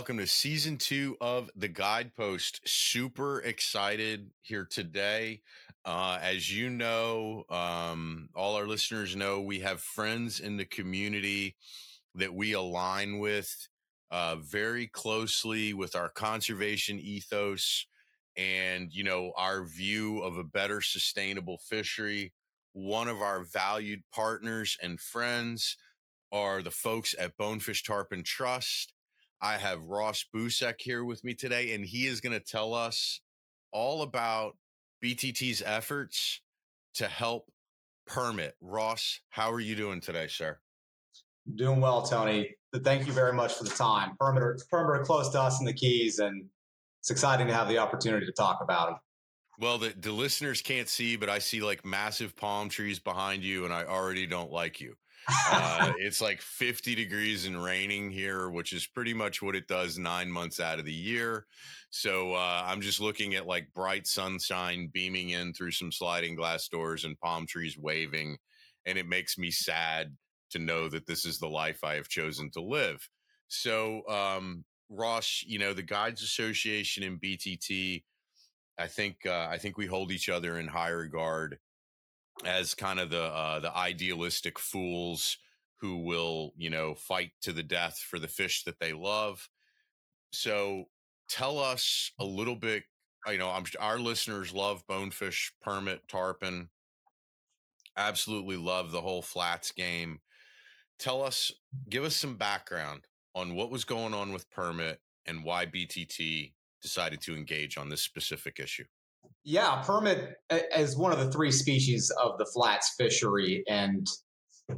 Welcome to season two of The Guidepost. Super excited here today. Uh, as you know, um, all our listeners know, we have friends in the community that we align with uh, very closely with our conservation ethos and, you know, our view of a better sustainable fishery. One of our valued partners and friends are the folks at Bonefish Tarpon Trust. I have Ross Boucek here with me today, and he is going to tell us all about BTT's efforts to help permit. Ross, how are you doing today, sir? Doing well, Tony. Thank you very much for the time. Perimeter, perimeter close to us in the Keys, and it's exciting to have the opportunity to talk about them. Well, the, the listeners can't see, but I see like massive palm trees behind you, and I already don't like you. Uh, it's like 50 degrees and raining here, which is pretty much what it does nine months out of the year. So uh, I'm just looking at like bright sunshine beaming in through some sliding glass doors and palm trees waving. And it makes me sad to know that this is the life I have chosen to live. So, um, Ross, you know, the Guides Association and BTT, I think, uh, I think we hold each other in high regard as kind of the uh, the idealistic fools who will you know fight to the death for the fish that they love. So tell us a little bit. You know, I'm, our listeners love bonefish, permit, tarpon. Absolutely love the whole flats game. Tell us, give us some background on what was going on with permit and why BTT decided to engage on this specific issue. Yeah, permit as one of the three species of the flats fishery, and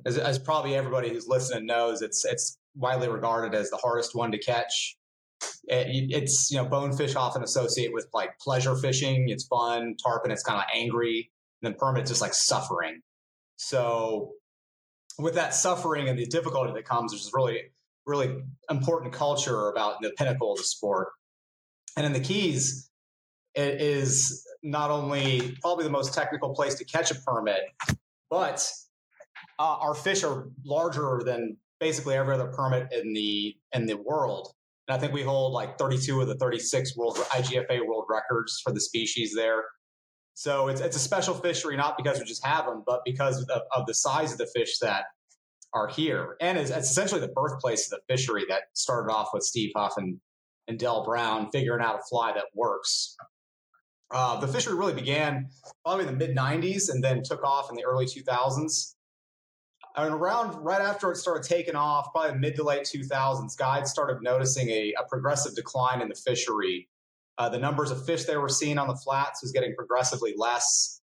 as, as, probably everybody who's listening knows, it's it's widely regarded as the hardest one to catch. It, it's you know bonefish often associate with like pleasure fishing. It's fun. Tarpon, it's kind of angry. And then permit just like suffering. So with that suffering and the difficulty that comes, there's really really important culture about the pinnacle of the sport. And in the Keys, it is not only probably the most technical place to catch a permit, but uh, our fish are larger than basically every other permit in the in the world. And I think we hold like 32 of the 36 world IGFA world records for the species there. So it's it's a special fishery not because we just have them, but because of, of the size of the fish that are here, and it's, it's essentially the birthplace of the fishery that started off with Steve Huff and and Del Brown figuring out a fly that works. Uh, the fishery really began probably in the mid 90s and then took off in the early 2000s. And around right after it started taking off, probably mid to late 2000s, guides started noticing a, a progressive decline in the fishery. Uh, the numbers of fish they were seeing on the flats was getting progressively less,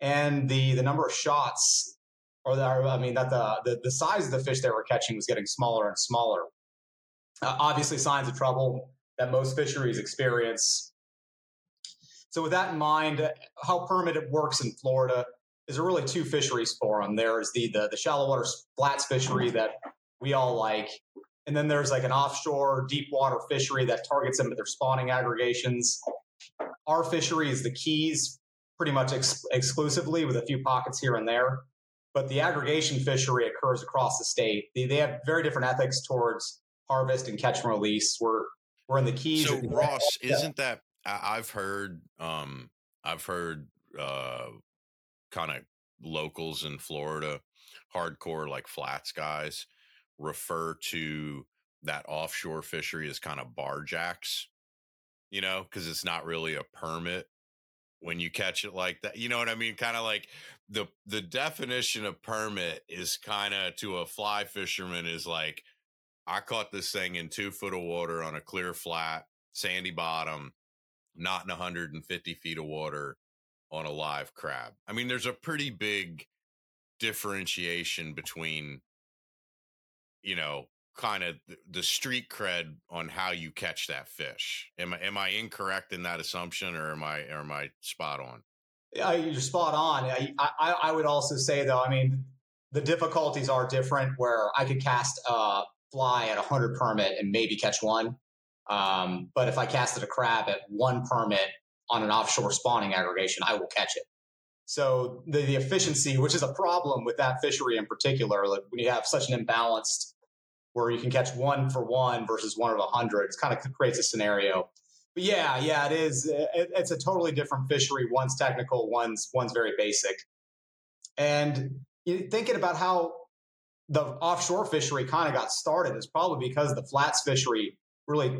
and the the number of shots, or the, I mean that the, the, the size of the fish they were catching was getting smaller and smaller. Uh, obviously, signs of trouble that most fisheries experience so with that in mind, how permitted works in Florida is there really two fisheries for them. There's the, the, the shallow water flats fishery that we all like. And then there's like an offshore deep water fishery that targets them at their spawning aggregations. Our fishery is the Keys pretty much ex- exclusively with a few pockets here and there. But the aggregation fishery occurs across the state. They, they have very different ethics towards harvest and catch and release. We're, we're in the Keys. So, Ross, isn't that I, have heard, um, I've heard, uh, kind of locals in Florida, hardcore like flats guys, refer to that offshore fishery as kind of barjacks, you know, because it's not really a permit when you catch it like that. You know what I mean? Kind of like the the definition of permit is kind of to a fly fisherman is like I caught this thing in two foot of water on a clear flat, sandy bottom not in 150 feet of water on a live crab. I mean, there's a pretty big differentiation between, you know, kind of the street cred on how you catch that fish. Am I am I incorrect in that assumption, or am I or am I spot on? Yeah, you're spot on. I, I, I would also say though, I mean, the difficulties are different. Where I could cast a fly at a hundred permit and maybe catch one, um, but if I casted a crab at one permit on an offshore spawning aggregation, I will catch it. So the, the efficiency, which is a problem with that fishery in particular, like when you have such an imbalanced where you can catch one for one versus one of a hundred, it kind of creates a scenario. But yeah, yeah, it is. It, it's a totally different fishery. One's technical, one's one's very basic. And thinking about how the offshore fishery kind of got started is probably because the flats fishery really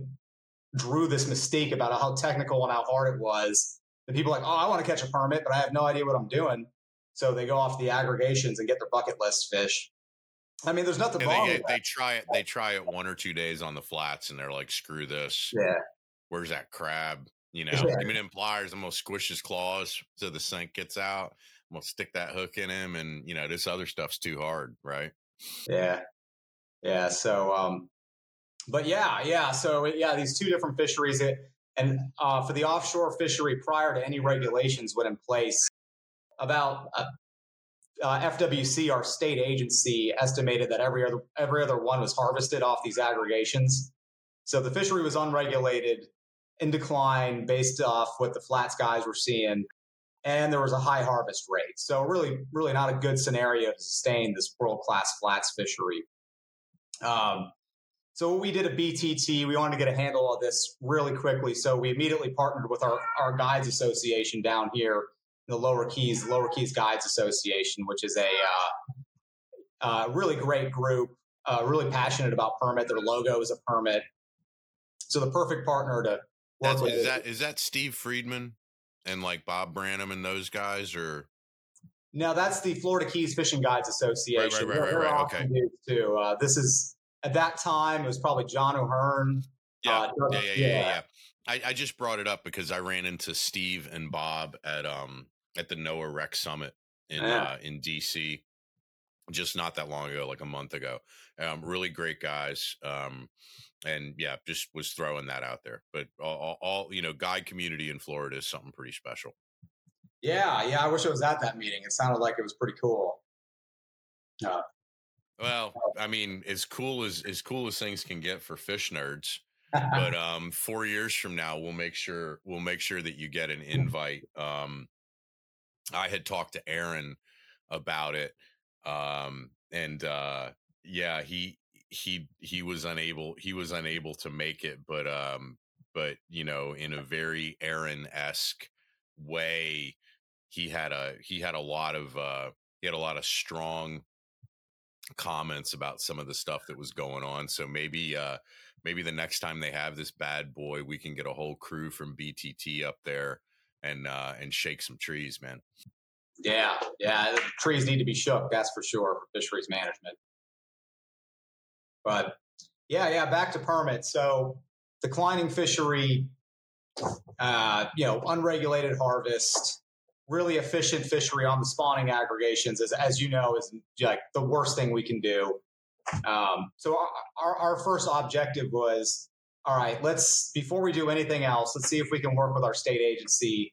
drew this mystique about how technical and how hard it was. And people are like, oh, I want to catch a permit, but I have no idea what I'm doing. So they go off the aggregations and get their bucket list fish. I mean, there's nothing and wrong. They, they try it. They try it one or two days on the flats, and they're like, "Screw this." Yeah. Where's that crab? You know, Yeah. even in pliers, I'm gonna squish his claws so the sink gets out. I'm gonna stick that hook in him, and you know, this other stuff's too hard, right? Yeah. Yeah. So, um, but yeah, yeah. So yeah, these two different fisheries, it, and uh, for the offshore fishery, prior to any regulations went in place, about uh, uh, FWC, our state agency, estimated that every other every other one was harvested off these aggregations. So the fishery was unregulated, in decline, based off what the flats guys were seeing, and there was a high harvest rate. So really, really not a good scenario to sustain this world class flats fishery. Um, so we did a BTT, we wanted to get a handle on this really quickly. So we immediately partnered with our, our guides association down here, the Lower Keys, Lower Keys Guides Association, which is a uh, uh, really great group, uh, really passionate about permit. Their logo is a permit. So the perfect partner to work That's, with. is that is that Steve Friedman and like Bob Branham and those guys, or Now that's the Florida Keys Fishing Guides Association. right, They're- right, right, awesome dudes, too. Uh, this is at that time it was probably John O'Hearn. yeah, Uh, yeah, yeah, yeah, yeah. yeah. I, I just brought it up because I ran into Steve and Bob at um at the NOAA Rec Summit in Yeah. uh, in DC just not that long ago, like a month ago. Um, really great guys. Um, and yeah, just was throwing that out there. But all, all, you know, guide community in Florida is something pretty special. Yeah, yeah. I wish I was at that meeting. It sounded like it was pretty cool. Well, I mean, as cool as as cool as things can get for fish nerds. but um four years from now we'll make sure we'll make sure that you get an invite um i had talked to aaron about it um and uh yeah he he he was unable he was unable to make it but um but you know in a very aaron-esque way he had a he had a lot of uh he had a lot of strong comments about some of the stuff that was going on so maybe uh maybe the next time they have this bad boy, we can get a whole crew from BTT up there and uh, and shake some trees, man. yeah, yeah. Trees need to be shook. That's for sure for fisheries management. But yeah, yeah. Back to permits. So declining fishery, uh, you know, unregulated harvest, really efficient fishery on the spawning aggregations, as as you know, is like the worst thing we can do. Um, so our, our, first objective was, all right, let's before we do anything else, let's see if we can work with our state agency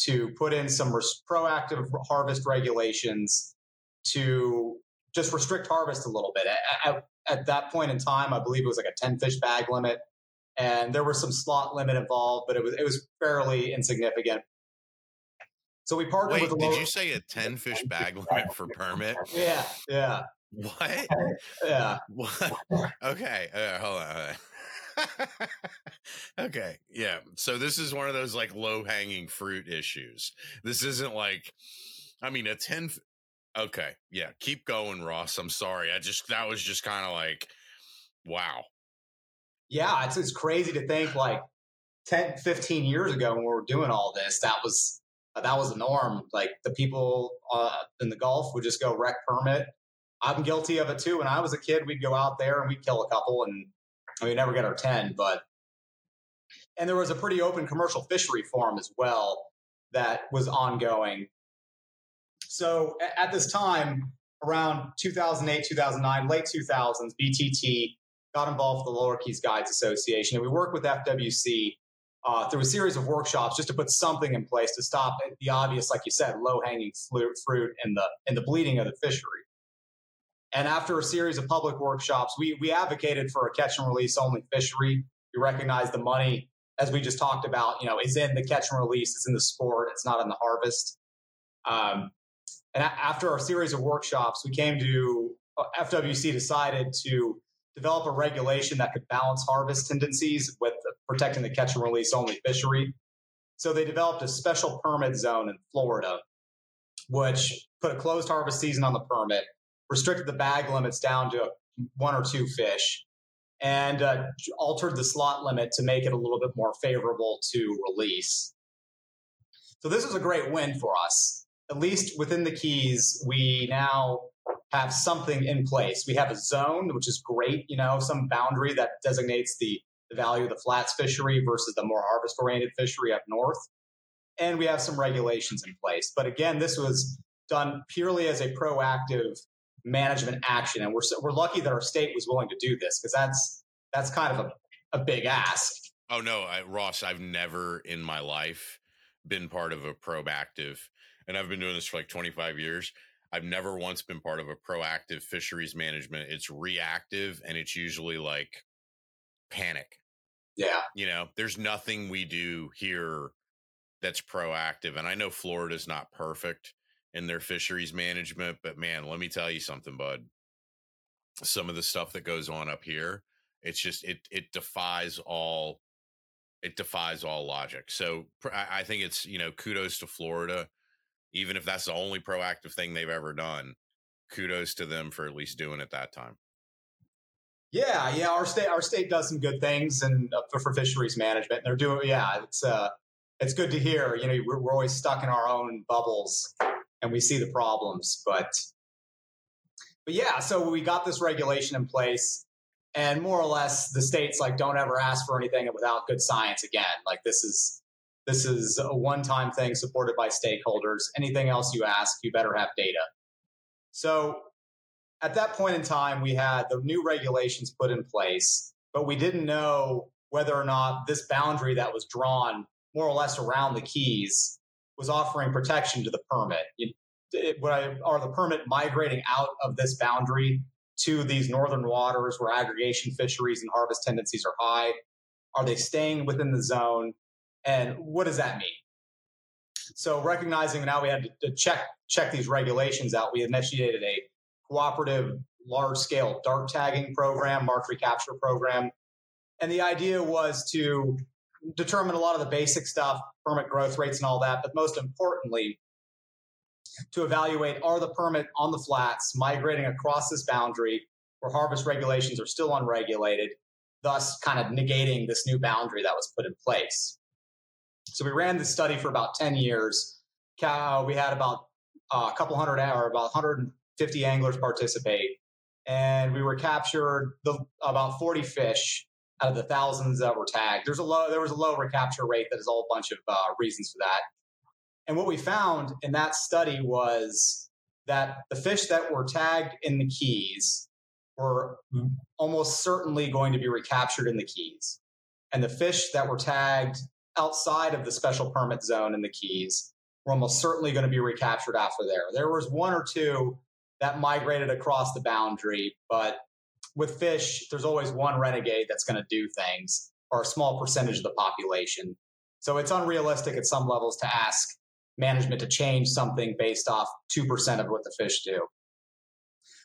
to put in some res- proactive harvest regulations to just restrict harvest a little bit. At, at, at that point in time, I believe it was like a 10 fish bag limit, and there was some slot limit involved, but it was it was fairly insignificant. So we partnered Wait, with did you say a ten fish bag limit for permit? Yeah, yeah, What? yeah. What? Okay, uh, hold on. hold on. okay, yeah. So this is one of those like low hanging fruit issues. This isn't like, I mean, a ten. f- Okay, yeah. Keep going, Ross. I'm sorry. I just that was just kind of like, wow. yeah it's, it's crazy to think like 10 15 years ago when we were doing all this that was that was the norm. Like the people uh, in the gulf would just go wreck permit. I'm guilty of it too. When i was a kid we'd go out there and we'd kill a couple and mean, never get our 10 but and there was a pretty open commercial fishery forum as well that was ongoing. So at this time around 2008 2009 late 2000s btt got involved with the Lower Keys Guides Association, and we worked with FWC uh, through a series of workshops just to put something in place to stop the obvious, like you said, low hanging fruit in the in the bleeding of the fishery. And after a series of public workshops, we we advocated for a catch and release only fishery. We recognize the money, as we just talked about, you know, is in the catch and release, it's in the sport, it's not in the harvest. Um, and a- after our series of workshops, we came to uh, FWC decided to develop a regulation that could balance harvest tendencies with protecting the catch and release only fishery. So they developed a special permit zone in Florida, which put a closed harvest season on the permit, restricted the bag limits down to one or two fish, and uh, altered the slot limit to make it a little bit more favorable to release. So this was a great win for us. At least within the Keys, we now have something in place. We have a zone, which is great, you know, some boundary that designates the, the value of the flats fishery versus the more harvest oriented fishery up north. And we have some regulations in place. But again, this was done purely as a proactive management action. And we're, we're lucky that our state was willing to do this because that's, that's kind of a, a big ask. Oh, no, I, Ross, I've never in my life been part of a proactive, and I've been doing this for like 25 years. I've never once been part of a proactive fisheries management. It's reactive and it's usually like panic. Yeah. You know, there's nothing we do here that's proactive. And I know Florida's not perfect in their fisheries management, but man, let me tell you something, bud. Some of the stuff that goes on up here, it's just it it defies all it defies all logic. So I think it's you know kudos to Florida even if that's the only proactive thing they've ever done, kudos to them for at least doing it that time. Yeah, yeah, our state our state does some good things and uh, for, fisheries management. They're doing yeah, it's uh it's good to hear. You know, we're, we're always stuck in our own bubbles and we see the problems, but but yeah, so we got this regulation in place and more or less the state's like don't ever ask for anything without good science again. Like this is this is a one time thing supported by stakeholders. Anything else you ask, you better have data. So at that point in time, we had the new regulations put in place, but we didn't know whether or not this boundary that was drawn more or less around the keys was offering protection to the permit. It, are the permit migrating out of this boundary to these northern waters where aggregation fisheries and harvest tendencies are high? Are they staying within the zone? And what does that mean? So recognizing now we had to check check these regulations out, we initiated a cooperative large scale dart tagging program, mark recapture program. And the idea was to determine a lot of the basic stuff, permit growth rates and all that, but most importantly, to evaluate are the permit on the flats migrating across this boundary where harvest regulations are still unregulated, thus kind of negating this new boundary that was put in place. So we ran this study for about 10 years. we had about uh, a couple hundred or about 150 anglers participate. And we were captured the, about 40 fish out of the thousands that were tagged. There's a low, there was a low recapture rate that is a whole bunch of uh, reasons for that. And what we found in that study was that the fish that were tagged in the keys were almost certainly going to be recaptured in the keys. And the fish that were tagged outside of the special permit zone in the Keys were almost certainly going to be recaptured after there. There was one or two that migrated across the boundary, but with fish, there's always one renegade that's going to do things, or a small percentage of the population. So it's unrealistic at some levels to ask management to change something based off 2% of what the fish do.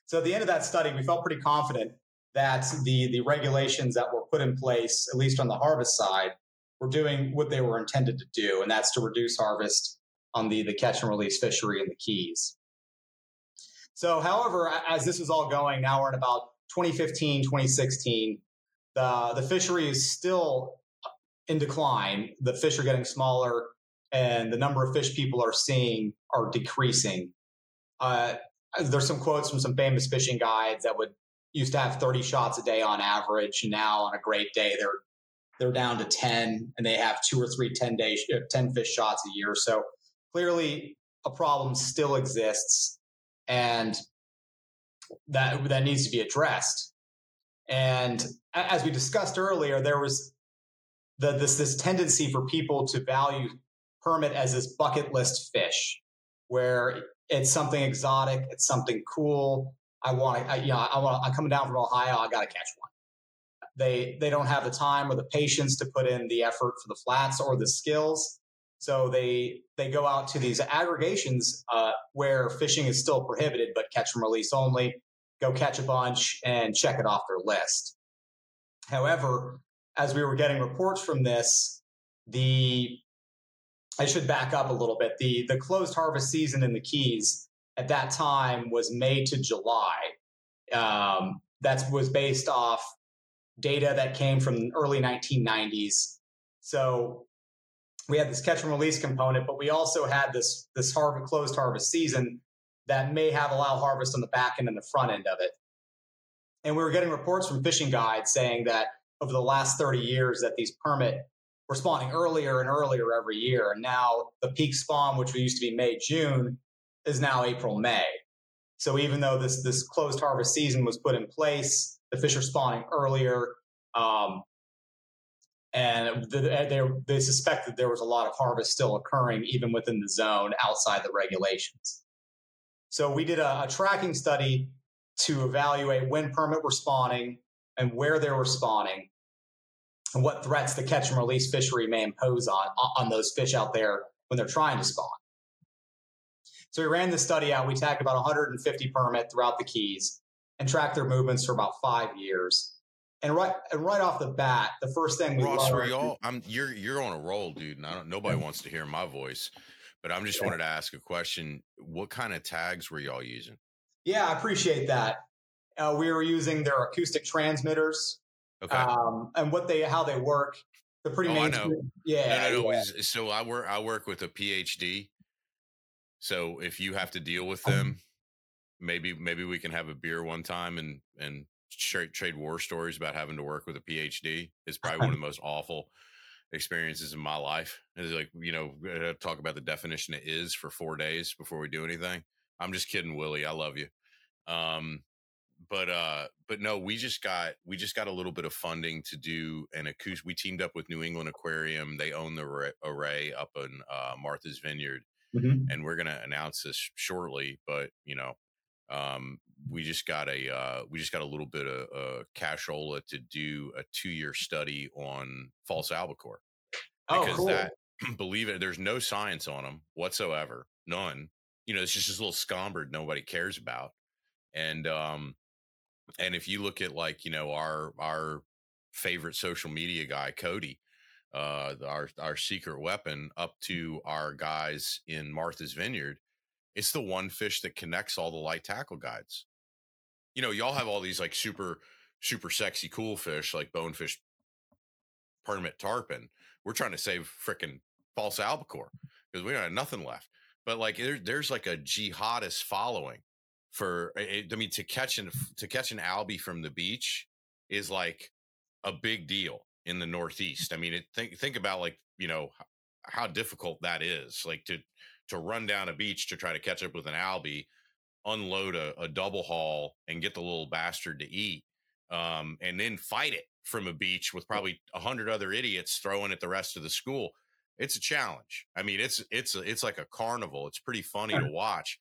So at the end of that study, we felt pretty confident that the, the regulations that were put in place, at least on the harvest side, were doing what they were intended to do, and that's to reduce harvest on the, the catch and release fishery in the Keys. So, however, as this is all going, now we're in about 2015, 2016, the, the fishery is still in decline. The fish are getting smaller, and the number of fish people are seeing are decreasing. Uh, there's some quotes from some famous fishing guides that would used to have 30 shots a day on average. Now, on a great day, they're they're down to 10 and they have two or three 10 day uh, 10 fish shots a year so clearly a problem still exists and that that needs to be addressed And as we discussed earlier, there was the, this this tendency for people to value permit as this bucket list fish, where it's something exotic, it's something cool. I want to, you know, I want. I'm coming down from Ohio. I got to catch one. They they don't have the time or the patience to put in the effort for the flats or the skills. So they they go out to these aggregations uh, where fishing is still prohibited, but catch and release only. Go catch a bunch and check it off their list. However, as we were getting reports from this, the I should back up a little bit. The the closed harvest season in the Keys at that time was May to July. Um, that was based off data that came from early 1990s. So we had this catch and release component, but we also had this this harvest closed harvest season that may have allow harvest on the back end and the front end of it. And we were getting reports from fishing guides saying that over the last 30 years that these permit were spawning earlier and earlier every year. And now the peak spawn, which used to be May, June, is now April, May. So even though this this closed harvest season was put in place, the fish are spawning earlier. Um, and they, they that there was a lot of harvest still occurring even within the zone outside the regulations. So we did a, a tracking study to evaluate when permit were spawning and where they were spawning and what threats the catch and release fishery may impose on, on those fish out there when they're trying to spawn. So we ran this study out. We tagged about 150 permit throughout the Keys and tracked their movements for about five years. And right and right off the bat, the first thing we Ross, were y'all? I'm you're you're on a roll, dude. And I don't. Nobody wants to hear my voice, but I'm just yeah. wanted to ask a question. What kind of tags were y'all using? Yeah, I appreciate that. Uh, we were using their acoustic transmitters. Okay. Um, and what they how they work. They're pretty. Oh, I know. Yeah. No, no, no. Yeah. So I work. I work with a PhD. So if you have to deal with them, maybe maybe we can have a beer one time and and trade, trade war stories about having to work with a PhD is probably one of the most awful experiences in my life. It's like, you know, talk about the definition it is for four days before we do anything. I'm just kidding, Willie. I love you. Um, but uh, but no, we just got we just got a little bit of funding to do an acoustic. We teamed up with New England Aquarium. They own the array up in uh, Martha's Vineyard, mm-hmm. and we're going to announce this shortly. But you know, um, we just got a uh, we just got a little bit of uh, cashola to do a two year study on false albacore oh, because oh, cool. that believe it there's no science on them whatsoever none you know it's just this little scombrid nobody cares about and um and if you look at like you know our our favorite social media guy Cody uh our our secret weapon up to our guys in Martha's Vineyard it's the one fish that connects all the light tackle guides. You know, y'all have all these like super, super sexy, cool fish like bonefish, permit tarpon. We're trying to save freaking false albacore because we don't have nothing left. But like, there, there's like a jihadist following for. Eh, eh, I mean, to catch an to catch an albie from the beach is like a big deal in the Northeast. I mean, it, think think about like you know how difficult that is. Like to to run down a beach to try to catch up with an albie, unload a, a double haul, and get the little bastard to eat, um, and then fight it from a beach with probably a hundred other idiots throwing at the rest of the school. It's a challenge. I mean, it's it's a, it's like a carnival. It's pretty funny to watch,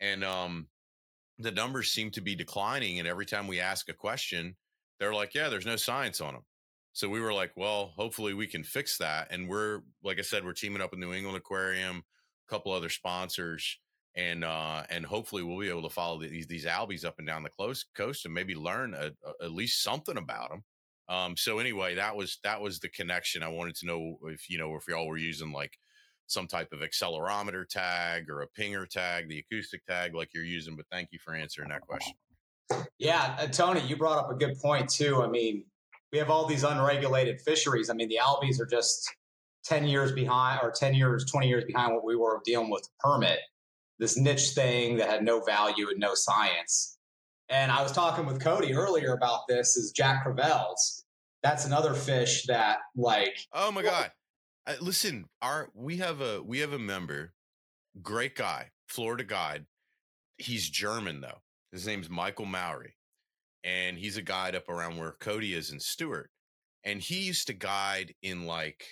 and um, the numbers seem to be declining. And every time we ask a question, they're like, "Yeah, there's no science on them." So we were like, well, hopefully we can fix that. And we're, like I said, we're teaming up with New England Aquarium couple other sponsors and uh and hopefully we'll be able to follow these these albies up and down the close coast and maybe learn a, a, at least something about them um so anyway that was that was the connection. I wanted to know if you know if y'all were using like some type of accelerometer tag or a pinger tag the acoustic tag like you're using but thank you for answering that question. Yeah uh, tony you brought up a good point too. I mean we have all these unregulated fisheries. I mean the albies are just 10 years behind or 10 years, 20 years behind what we were dealing with permit, this niche thing that had no value and no science. And I was talking with Cody earlier about this is Jack Crevalle's. That's another fish that like Oh my god. I, listen, our we have a we have a member, great guy, Florida guide. He's German though. His name's Michael Mowry. and he's a guide up around where Cody is in Stuart. And he used to guide in like,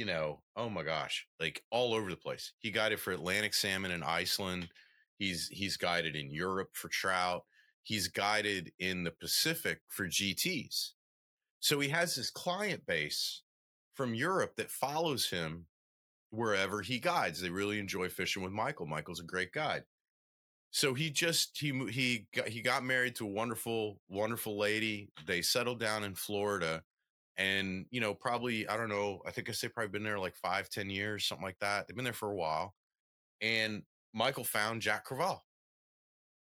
you know, oh my gosh, like all over the place. He guided for Atlantic salmon in Iceland. He's he's guided in Europe for trout. He's guided in the Pacific for GTs. So he has this client base from Europe that follows him wherever he guides. They really enjoy fishing with Michael. Michael's a great guide. So he just he he got, he got married to a wonderful wonderful lady. They settled down in Florida, and you know probably I don't know. I think I say probably been there like five ten years something like that. They've been there for a while, and Michael found Jack Crevalle,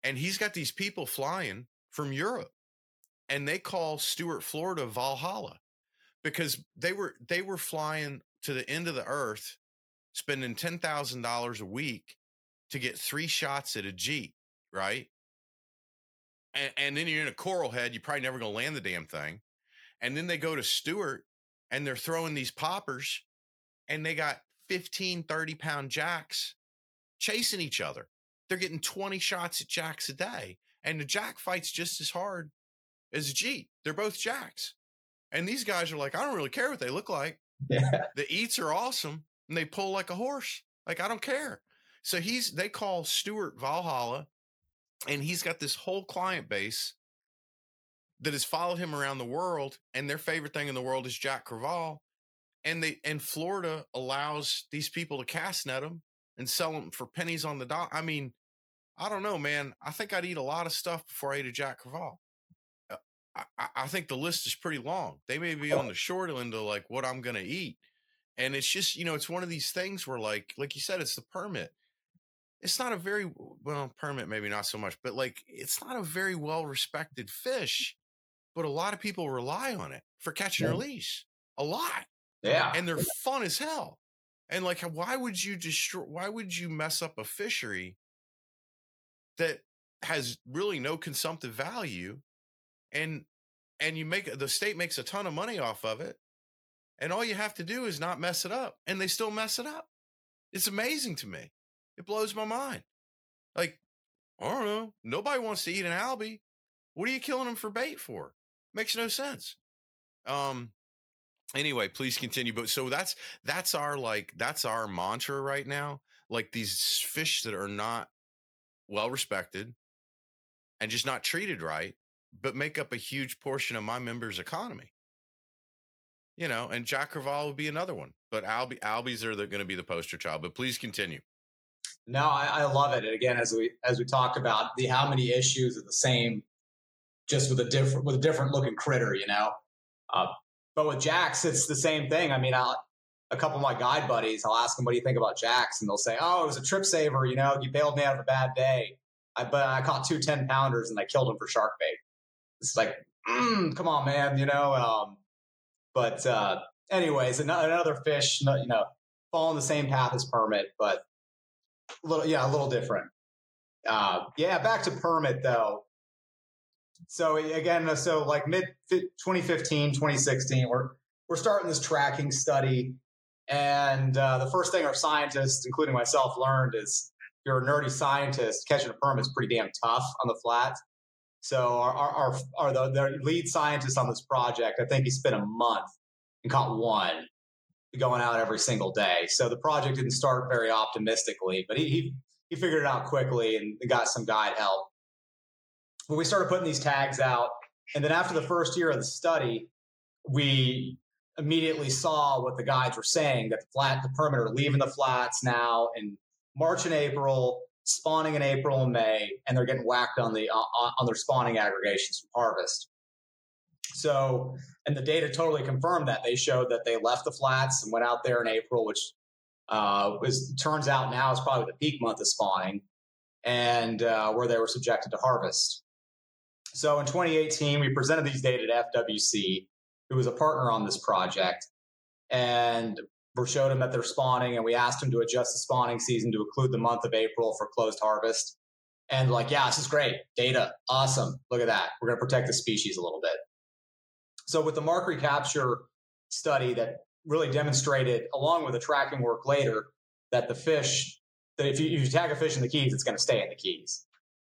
and he's got these people flying from Europe, and they call Stuart, Florida, Valhalla, because they were they were flying to the end of the earth, spending ten thousand dollars a week to get three shots at a GT, right? And, and then you're in a coral head, you're probably never going to land the damn thing. And then they go to Stuart and they're throwing these poppers and they got 15, 30 pound jacks chasing each other. They're getting 20 shots at jacks a day. And the jack fights just as hard as a GT. They're both jacks. And these guys are like, I don't really care what they look like. Yeah. The eats are awesome and they pull like a horse. Like, I don't care. So he's they call Stuart Valhalla, and he's got this whole client base that has followed him around the world, and their favorite thing in the world is Jack Crevalle. And they and Florida allows these people to cast net them and sell them for pennies on the dot. I mean, I don't know, man. I think I'd eat a lot of stuff before I ate a Jack Crevalle. Uh, I, I, think the list is pretty long. They may be on the short end of like what I'm going to eat. And it's just, you know, it's one of these things where like, like you said, it's the permit it's not a very well permit maybe not so much but like it's not a very well respected fish but a lot of people rely on it for catch and release a lot yeah and they're fun as hell and like why would you destroy why would you mess up a fishery that has really no consumptive value and and you make the state makes a ton of money off of it and all you have to do is not mess it up and they still mess it up it's amazing to me it blows my mind. Like, I don't know. Nobody wants to eat an albie. What are you killing them for bait for? Makes no sense. Um, anyway, please continue. But so that's that's our like that's our mantra right now. Like these fish that are not well respected and just not treated right, but make up a huge portion of my members' economy. You know, and Jack Crevalle would be another one. But Albie Albies are going to be the poster child. But please continue. No, I, I, love it. And again, as we as we talked about the how many issues are the same, just with a different with a different looking critter, you know. Uh, but with Jacks, it's the same thing. I mean, I'll, a couple of my guide buddies, I'll ask them, "What do you think about Jacks?" And they'll say, "Oh, it was a trip saver. You know, you bailed me out of a bad day. I but I caught two 10 pounders and I killed them for shark bait." It's like, mm, come on, man. You know. Um, but uh, anyways, another, fish, you know, following the same path as permit, but a little, yeah, a little different. Uh, yeah, back to permit though. So again, so like mid 2015, 2016, we're we're starting this tracking study, and uh, the first thing our scientists, including myself, learned is you're a nerdy scientist, catching a permit is pretty damn tough on the flat. So our our, our, our the, the lead scientist on this project, I think he spent a month and caught one going out every single day. So the project didn't start very optimistically, but he, he, he figured it out quickly and got some guide help. But we started putting these tags out. And then after the first year of the study, we immediately saw what the guides were saying that the flat, the permit are leaving the flats now in March and April, spawning in April and May, and they're getting whacked on the on, on their spawning aggregations from harvest. So, and the data totally confirmed that. They showed that they left the flats and went out there in April, which uh, was turns out now is probably the peak month of spawning, and uh, where they were subjected to harvest. So in 2018, we presented these data to FWC, who was a partner on this project, and we showed them that they're spawning, and we asked them to adjust the spawning season to include the month of April for closed harvest. And like, yeah, this is great data, awesome. Look at that. We're going to protect the species a little bit. So with the mark recapture study that really demonstrated, along with the tracking work later, that the fish, that if you, if you tag a fish in the keys, it's going to stay in the keys.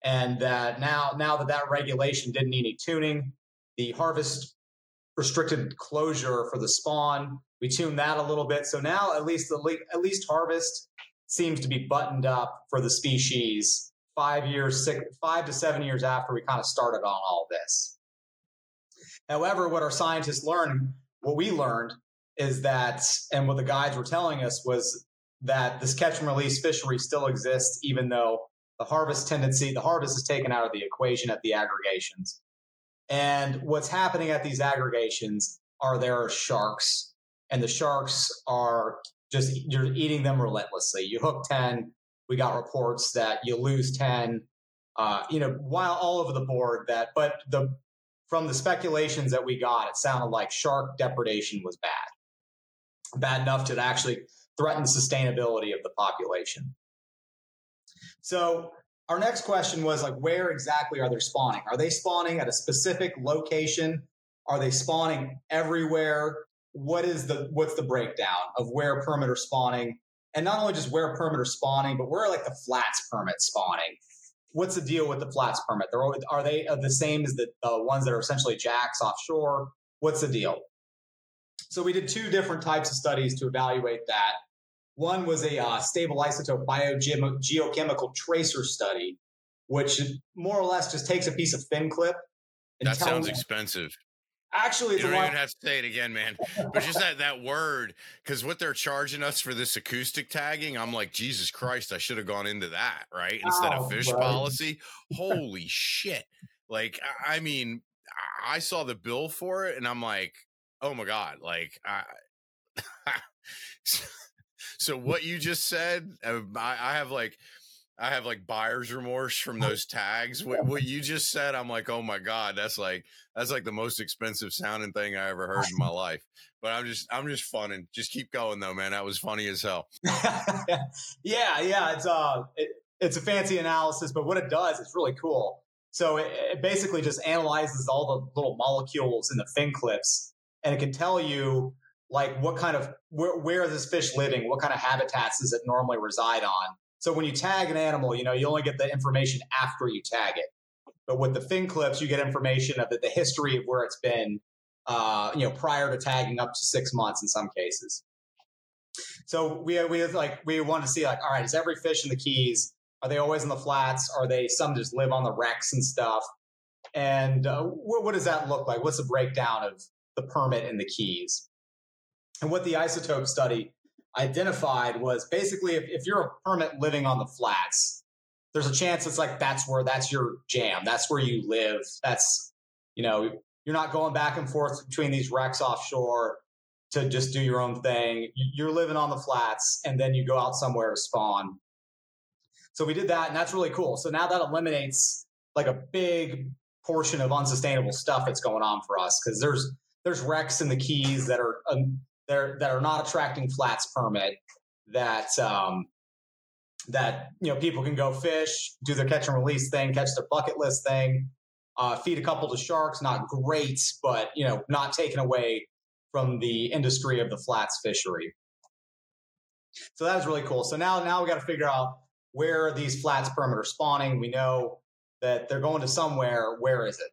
And that now now that that regulation didn't need any tuning, the harvest restricted closure for the spawn we tuned that a little bit. So now at least the at least harvest seems to be buttoned up for the species five years, six, five to seven years after we kind of started on all this. However, what our scientists learned, what we learned is that, and what the guides were telling us was that this catch and release fishery still exists, even though the harvest tendency, the harvest is taken out of the equation at the aggregations. And what's happening at these aggregations are there are sharks, and the sharks are just you're eating them relentlessly. You hook ten, we got reports that you lose ten. Uh, you know, while all over the board that, but the from the speculations that we got, it sounded like shark depredation was bad, bad enough to actually threaten the sustainability of the population. So our next question was like, where exactly are they spawning? Are they spawning at a specific location? Are they spawning everywhere? What is the what's the breakdown of where permit are spawning? And not only just where permit are spawning, but where like the flats permit spawning. What's the deal with the flats permit? They're, are they the same as the uh, ones that are essentially jacks offshore? What's the deal? So we did two different types of studies to evaluate that. One was a uh, stable isotope biogeochemical tracer study, which more or less just takes a piece of fin clip. And that sounds expensive. Actually, you don't even have to say it again, man. But just that that word, because what they're charging us for this acoustic tagging, I'm like, Jesus Christ, I should have gone into that, right? Instead oh, of fish bro. policy. Holy shit! Like, I mean, I saw the bill for it, and I'm like, oh my god, like, I. so what you just said, uh, I, I have like I have like buyer's remorse from those tags. What, what, you just said, I'm like, oh my god, that's like that's like the most expensive sounding thing I ever heard in my life. But I'm just I'm just funning. Just keep going though, man. That was funny as hell. yeah, yeah. It's uh, it, it's a fancy analysis, but what it does, it's really cool. So it, it basically just analyzes all the little molecules in the fin clips, and it can tell you like what kind of where, where is this fish living, what kind of habitats does it normally reside on so when you tag an animal, you know, you only get the information after you tag it. But with the fin clips, you get information of the, the history of where it's been, uh, you know, prior to tagging up to six months in some cases. So we we like we want to see like, all right, is every fish in the Keys? Are they always in the flats? Are they some just live on the wrecks and stuff? And uh, what, what does that look like? What's the breakdown of the permit in the Keys? And what the isotope study identified was basically if, if you're a permit living on the flats, there's a chance it's like that's where that's your jam. That's where you live. That's, you know, you're not going back and forth between these wrecks offshore to just do your own thing. You're living on the flats and then you go out somewhere to spawn. So we did that and that's really cool. So now that eliminates like a big portion of unsustainable stuff that's going on for us because there's there's wrecks in the keys that are um, that are not attracting flats permit that um, that you know people can go fish, do their catch and release thing, catch their bucket list thing, uh, feed a couple to sharks. Not great, but you know not taken away from the industry of the flats fishery. So that is really cool. So now now we got to figure out where these flats permit are spawning. We know that they're going to somewhere. Where is it?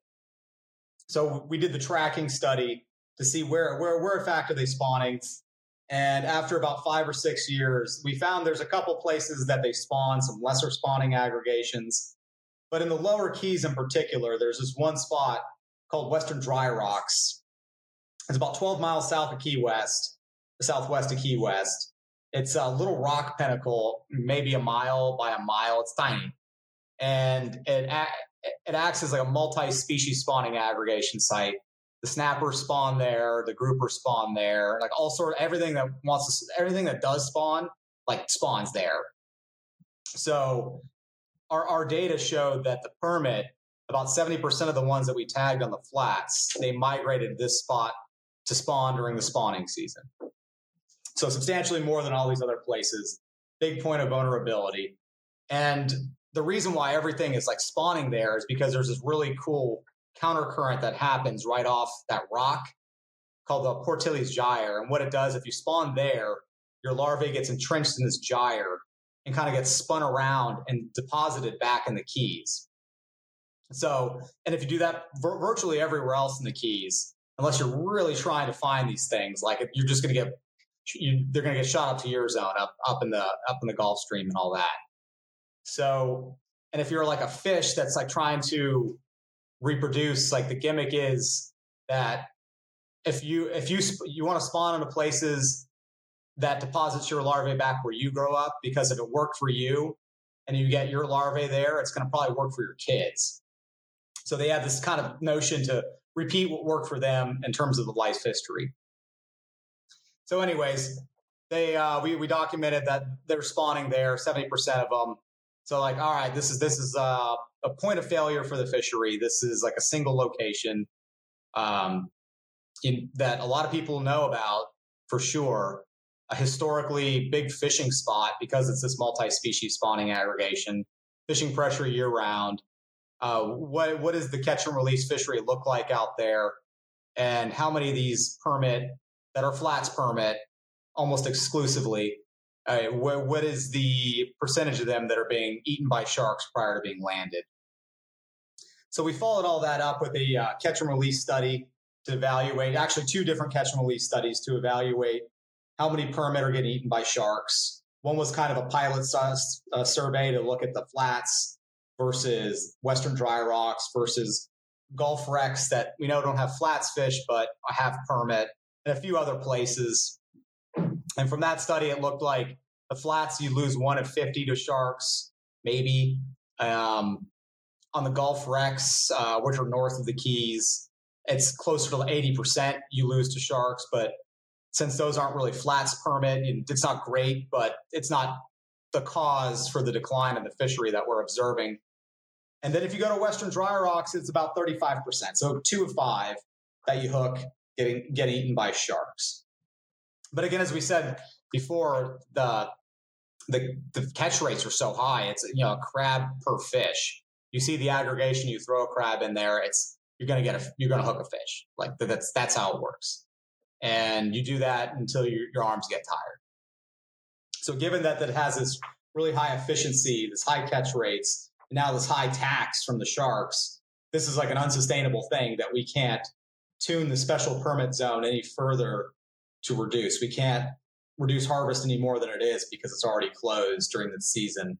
So we did the tracking study to see where where where in fact are they spawning. And after about five or six years, we found there's a couple places that they spawn, some lesser spawning aggregations. But in the lower keys in particular, there's this one spot called Western Dry Rocks. It's about 12 miles south of Key West, southwest of Key West. It's a little rock pinnacle, maybe a mile by a mile. It's tiny. And it, it acts as like a multi species spawning aggregation site the snappers spawn there, the grouper spawn there, like all sort of everything that wants to, everything that does spawn, like spawns there. So our, our data showed that the permit, about 70% of the ones that we tagged on the flats, they migrated this spot to spawn during the spawning season. So substantially more than all these other places. Big point of vulnerability. And the reason why everything is like spawning there is because there's this really cool countercurrent that happens right off that rock called the Pourtales gyre. And what it does, if you spawn there, your larvae gets entrenched in this gyre and kind of gets spun around and deposited back in the keys. So, and if you do that vir- virtually everywhere else in the Keys, unless you're really trying to find these things, like you're just going to get, you, they're going to get shot up to your zone, up up in the up in the Gulf Stream and all that. So, and if you're like a fish that's like trying to reproduce, like the gimmick is that if you if you you want to spawn into places that deposits your larvae back where you grow up, because if it worked for you and you get your larvae there, it's going to probably work for your kids. So they have this kind of notion to repeat what worked for them in terms of the life history. So, anyways, they uh, we we documented that they're spawning there, seventy percent of them. So, like, all right, this is this is uh, a point of failure for the fishery. This is like a single location um, in, that a lot of people know about for sure. A historically big fishing spot because it's this multi-species spawning aggregation. Fishing pressure year round. Uh, what what does the catch and release fishery look like out there, and how many of these permit that are flats permit almost exclusively? Uh, what, what is the percentage of them that are being eaten by sharks prior to being landed? So we followed all that up with a uh, catch and release study to evaluate, actually two different catch and release studies to evaluate how many permit are getting eaten by sharks. One was kind of a pilot uh, survey to look at the flats versus Western dry rocks versus Gulf wrecks that we know don't have flats fish but have permit and a few other places. And from that study, it looked like the flats you lose one of 50 to sharks, maybe. Um, on the Gulf wrecks, uh, which are north of the Keys, it's closer to 80% you lose to sharks. But since those aren't really flats permit, it's not great, but it's not the cause for the decline in the fishery that we're observing. And then if you go to Western dry rocks, it's about 35%. So two of five that you hook getting get eaten by sharks. But again, as we said before, the the, the catch rates are so high. It's you know a crab per fish. You see the aggregation, you throw a crab in there, it's you're gonna get a you're gonna hook a fish. Like that's that's how it works. And you do that until your, your arms get tired. So given that that has this really high efficiency, this high catch rates, and now this high tax from the sharks, this is like an unsustainable thing that we can't tune the special permit zone any further to reduce. We can't reduce harvest any more than it is because it's already closed during the season.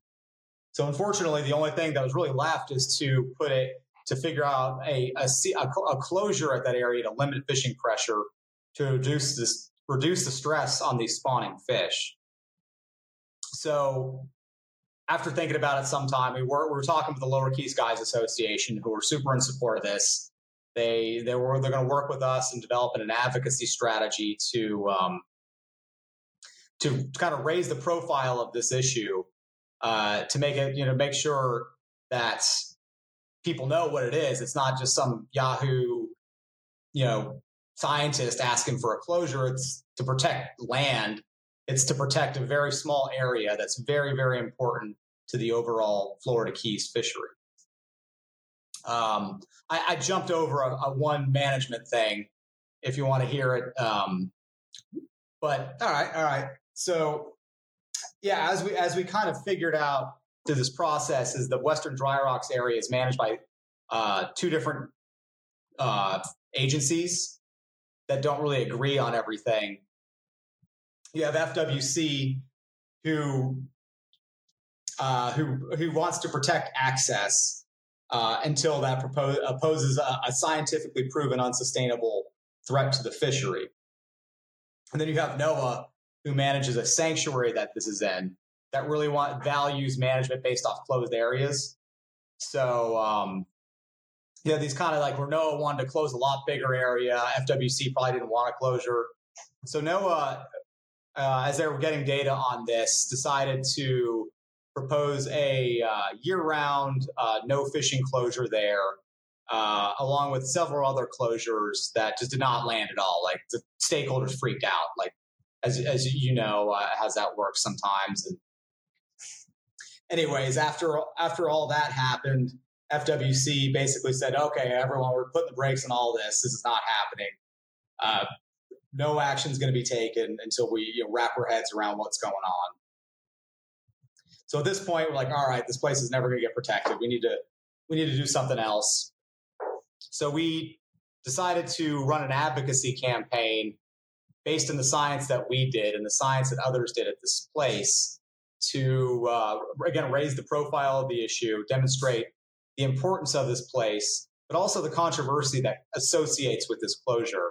So unfortunately, the only thing that was really left is to put it to figure out a, a, a closure at that area to limit fishing pressure to reduce this reduce the stress on these spawning fish. So after thinking about it some time, we were, we were talking with the Lower Keys Guides Association, who were super in support of this. They they were they're going to work with us and develop an advocacy strategy to um, to kind of raise the profile of this issue uh, to make it you know make sure that people know what it is. It's not just some Yahoo you know scientist asking for a closure. It's to protect land it's to protect a very small area that's very, very important to the overall Florida Keys fishery. Um, I, I, jumped over a, a, one management thing if you want to hear it. Um, but all right, all right. So yeah, as we as we kind of figured out through this process, is the Western Dry Rocks area is managed by uh, two different uh, agencies that don't really agree on everything you have FWC who uh, who who wants to protect access uh, until that propose, opposes a, a, scientifically proven unsustainable threat to the fishery. And then you have NOAA, who manages a sanctuary that this is in, that really want values management based off closed areas. So, um, yeah, these kind of like where NOAA wanted to close a lot bigger area, FWC probably didn't want a closure. So NOAA uh, as they were getting data on this, decided to propose a uh, year-round uh, no fishing closure there, uh, along with several other closures that just did not land at all. Like the stakeholders freaked out. Like as as you know, uh, has that works sometimes. And anyways, after after all that happened, FWC basically said, "Okay, everyone, we're putting the brakes on all this. This is not happening." Uh, no action is going to be taken until we you know, wrap our heads around what's going on. So at this point, we're like, all right, this place is never going to get protected. We need to we need to do something else. So we decided to run an advocacy campaign based on the science that we did and the science that others did at this place to uh, again raise the profile of the issue, demonstrate the importance of this place, but also the controversy that associates with this closure.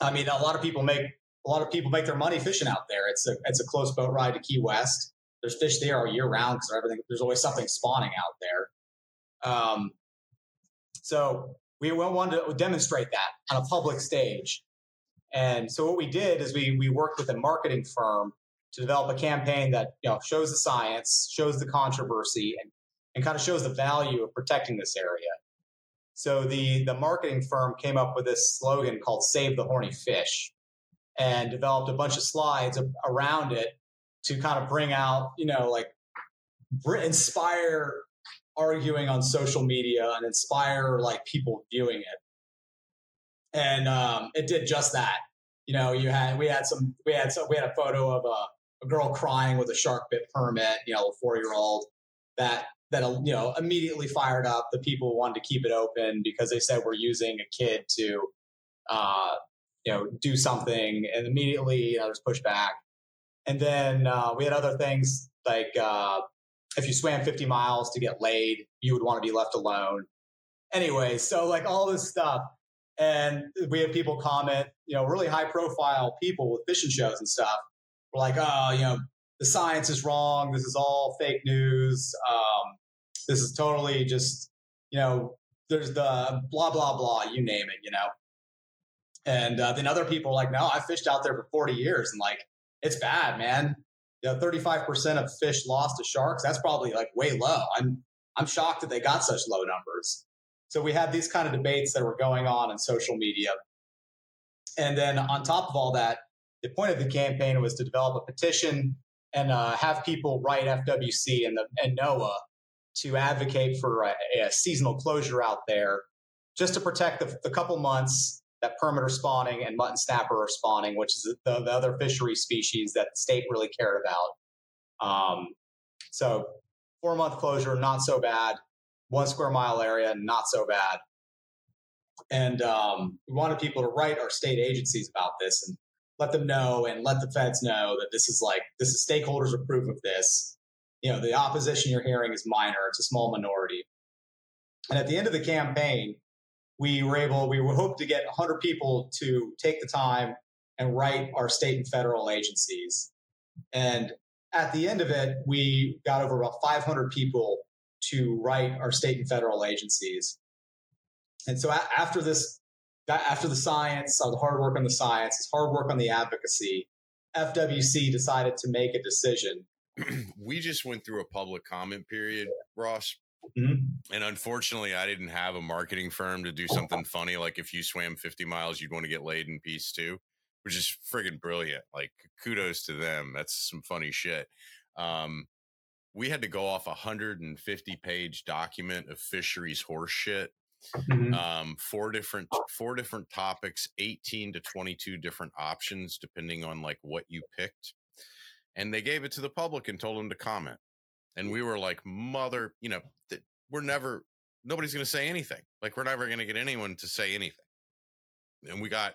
I mean, a lot of people make a lot of people make their money fishing out there. It's a it's a close boat ride to Key West. There's fish there all year round because everything there's always something spawning out there. Um, so we wanted to demonstrate that on a public stage. And so what we did is we we worked with a marketing firm to develop a campaign that you know shows the science, shows the controversy, and, and kind of shows the value of protecting this area. So the the marketing firm came up with this slogan called "Save the Horny Fish," and developed a bunch of slides around it to kind of bring out, you know, like inspire arguing on social media and inspire like people viewing it. And um, it did just that. You know, you had we had some we had some we had a photo of a, a girl crying with a shark bit permit, you know, a four year old that that you know immediately fired up the people wanted to keep it open because they said we're using a kid to uh, you know do something and immediately you know, there's pushback and then uh, we had other things like uh, if you swam 50 miles to get laid, you would want to be left alone. Anyway, so like all this stuff. And we have people comment, you know, really high profile people with fishing shows and stuff. We're like, oh, you know, the science is wrong. This is all fake news. Um, this is totally just, you know, there's the blah, blah, blah, you name it, you know. And uh, then other people are like, no, I fished out there for 40 years and like, it's bad, man you know, 35% of fish lost to sharks, that's probably like way low. I'm, I'm shocked that they got such low numbers. So we had these kind of debates that were going on in social media. And then on top of all that, the point of the campaign was to develop a petition and uh, have people write FWC and, the, and NOAA to advocate for a, a, seasonal closure out there just to protect the, the couple months that permit spawning and mutton snapper are spawning, which is the, the other fishery species that the state really cared about. Um, so four month closure, not so bad. One square mile area, not so bad. And um, we wanted people to write our state agencies about this and let them know and let the feds know that this is like this is stakeholders approve of this. You know, the opposition you're hearing is minor; it's a small minority. And at the end of the campaign, we were able, we hope to get 100 people to take the time and write our state and federal agencies. And at the end of it, we got over about 500 people to write our state and federal agencies. And so after this, after the science, all the hard work on the science, hard work on the advocacy, FWC decided to make a decision. we just went through a public comment period, Ross, Mm-hmm. And unfortunately, I didn't have a marketing firm to do something funny. Like if you swam 50 miles, you'd want to get laid in peace too, which is friggin' brilliant. Like kudos to them. That's some funny shit. Um, we had to go off a 150 page document of fisheries horse shit. Mm-hmm. Um, four different four different topics, 18 to 22 different options, depending on like what you picked. And they gave it to the public and told them to comment and we were like mother you know th- we're never nobody's going to say anything. Like we're never going to get anyone to say anything. And we got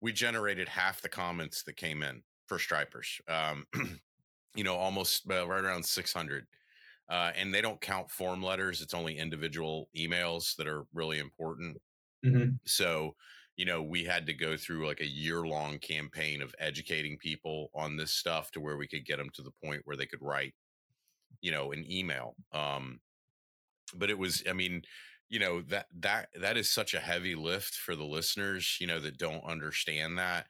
we generated half the comments that came in for stripers um you know almost uh, right around 600 uh, and they don't count form letters it's only individual emails that are really important. Mm-hmm. so you know we had to go through like a year long campaign of educating people on this stuff to where we could get them to the point where they could write you know, an email. Um, but it was, I mean, you know that that that is such a heavy lift for the listeners you know that don't understand that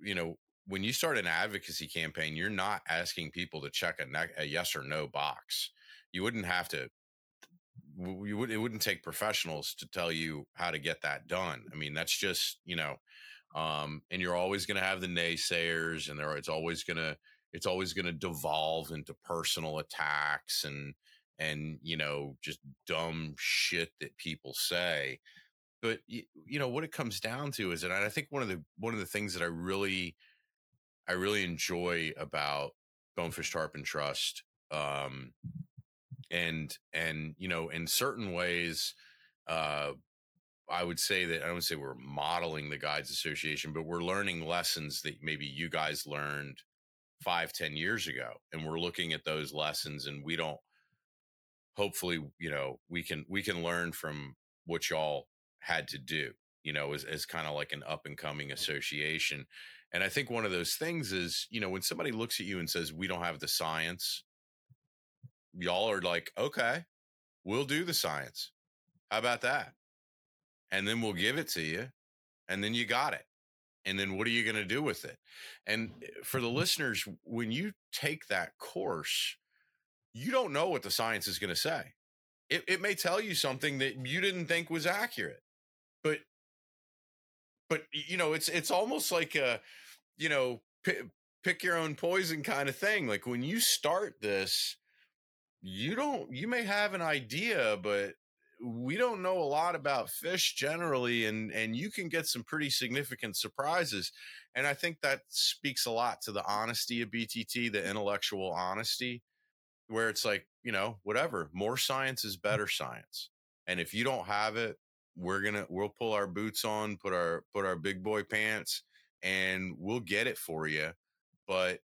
you know when you start an advocacy campaign you're not asking people to check a, ne- a yes or no box you wouldn't have to you would it wouldn't take professionals to tell you how to get that done i mean that's just you know um and you're always going to have the naysayers and there it's always going to it's always going to devolve into personal attacks and and you know just dumb shit that people say. But you know what it comes down to is and i think one of the one of the things that i really i really enjoy about bonefish tarpon trust um and and you know in certain ways uh I would say that I don't say we're modeling the Guides Association, but we're learning lessons that maybe you guys learned five, ten years ago. And we're looking at those lessons and we don't hopefully, you know, we can we can learn from what y'all had to do, you know, as, as kind of like an up and coming association. And I think one of those things is, you know, when somebody looks at you and says, we don't have the science, y'all are like, okay, we'll do the science. How about that? and then we'll give it to you and then you got it and then what are you going to do with it? And eh, for the listeners when you take that course you don't know what the science is going to say. It, it may tell you something that you didn't think was accurate but but you know it's it's almost like a you know pick, pick your own poison kind of thing. Like when you start this you don't you may have an idea but we don't know a lot about fish generally and and you can get some pretty significant surprises and i think that speaks a lot to the honesty of btt the intellectual honesty where it's like you know whatever more science is mm. better science and if you don't have it we're gonna we'll pull our boots on put our put our big boy pants and we'll get it for you but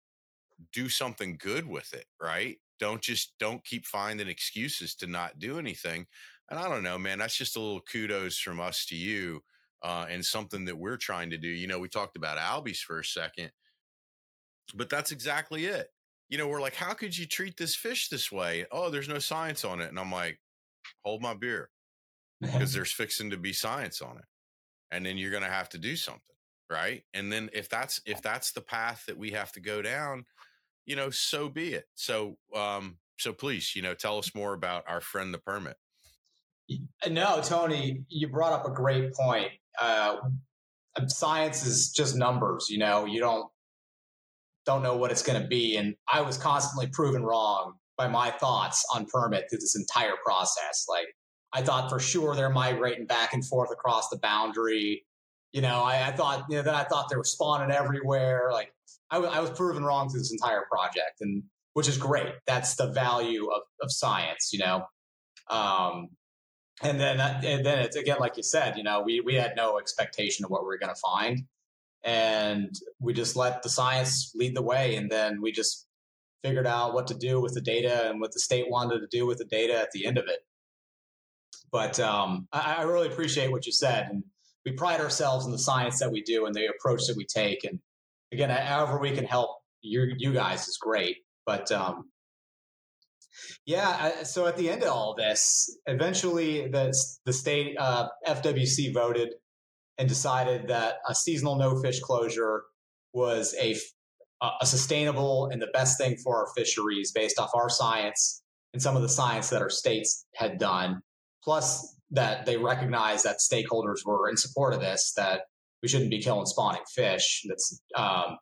do something good with it right? Don't just don't keep finding excuses to not do anything and I don't know, man, that's just a little kudos from us to you uh, and something that we're trying to do. You know, we talked about Albies for a second, but that's exactly it. You know, we're like, how could you treat this fish this way? Oh, there's no science on it. And I'm like, hold my beer because there's fixing to be science on it. And then you're going to have to do something. Right. And then if that's, if that's the path that we have to go down, you know, so be it. So, um, so please, you know, tell us more about our friend, the permit. No, Tony, you brought up a great point. Uh, science is just numbers. You know, you don't don't know what it's going to be, and I was constantly proven wrong by my thoughts on permit through this entire process. Like I thought for sure they're migrating back and forth across the boundary. You know, I, I thought you know I thought they were spawning everywhere. Like I, w- I was proven wrong through this entire project, and which is great. That's the value of, of science. You know, um, and then uh, and then it's again like you said you know we we had no expectation of what we were going to find. And we just let the science lead the way. And then we just figured out what to do with the data and what the state wanted to do with the data at the end of it. But um, I, I really appreciate what you said. And we pride ourselves in the science that we do and the approach that we take. And again however we can help you you guys is great. But um, yeah. So at the end of all this, eventually the the state uh, FWC voted and decided that a seasonal no fish closure was a a sustainable and the best thing for our fisheries based off our science and some of the science that our states had done. Plus, that they recognized that stakeholders were in support of this, that we shouldn't be killing spawning fish. That's, um,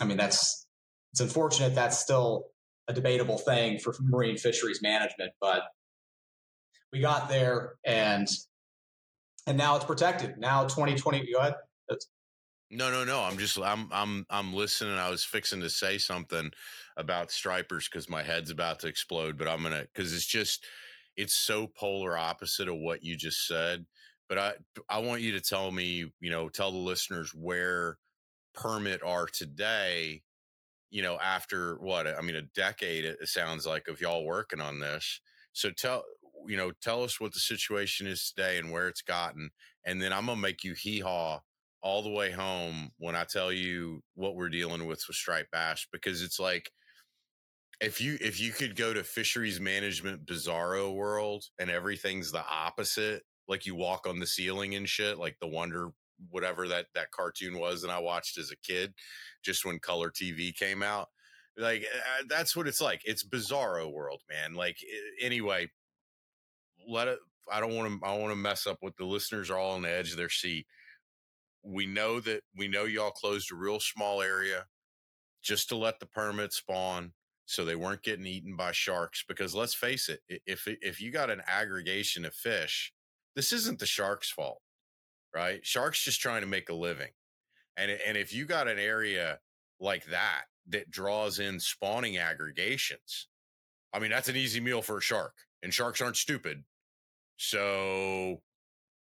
I mean, that's it's unfortunate that's still a debatable thing for marine fisheries management, but we got there and and now it's protected. Now 2020, go ahead. That's- no, no, no. I'm just I'm I'm I'm listening. I was fixing to say something about stripers because my head's about to explode, but I'm gonna because it's just it's so polar opposite of what you just said. But I I want you to tell me, you know, tell the listeners where permit are today you know, after what I mean, a decade, it sounds like of y'all working on this. So tell, you know, tell us what the situation is today and where it's gotten. And then I'm to make you hee haw all the way home when I tell you what we're dealing with with striped bass, because it's like, if you if you could go to fisheries management bizarro world and everything's the opposite like you walk on the ceiling and shit like the wonder whatever that that cartoon was and I watched as a kid, just when color TV came out. Like uh, that's what it's like. It's bizarro world, man. Like anyway, let it. I don't want to. I want to mess up what the listeners are all on the edge of their seat. We know that we know y'all closed a real small area just to let the permit spawn so they weren't getting eaten by sharks because let's face it if if you got an aggregation of fish this isn't the sharks fault right? Sharks just trying to make a living. And, and if you got an area like that that draws in spawning aggregations, I mean, that's an easy meal for a shark, and sharks aren't stupid. So,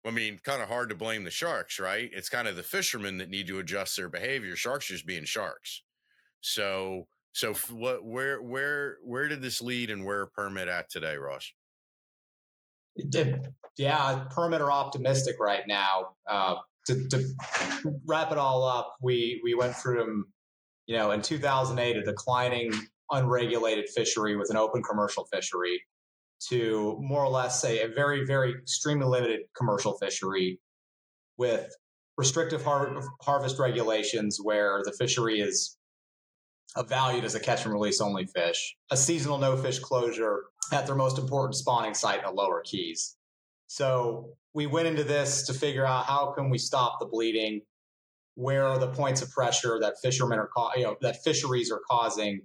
I mean, kind of hard to blame the sharks, right? It's kind of the fishermen that need to adjust their behavior. Sharks just being sharks. So, so what? Where, where, where did this lead, and where permit at today, Ross? Yeah, permit are optimistic right now. Uh, to, to wrap it all up, we we went from you know in 2008 a declining unregulated fishery with an open commercial fishery to more or less say a very very extremely limited commercial fishery with restrictive har- harvest regulations where the fishery is valued as a catch and release only fish, a seasonal no fish closure at their most important spawning site in the lower keys. So we went into this to figure out how can we stop the bleeding, where are the points of pressure that fishermen are, you know, that fisheries are causing,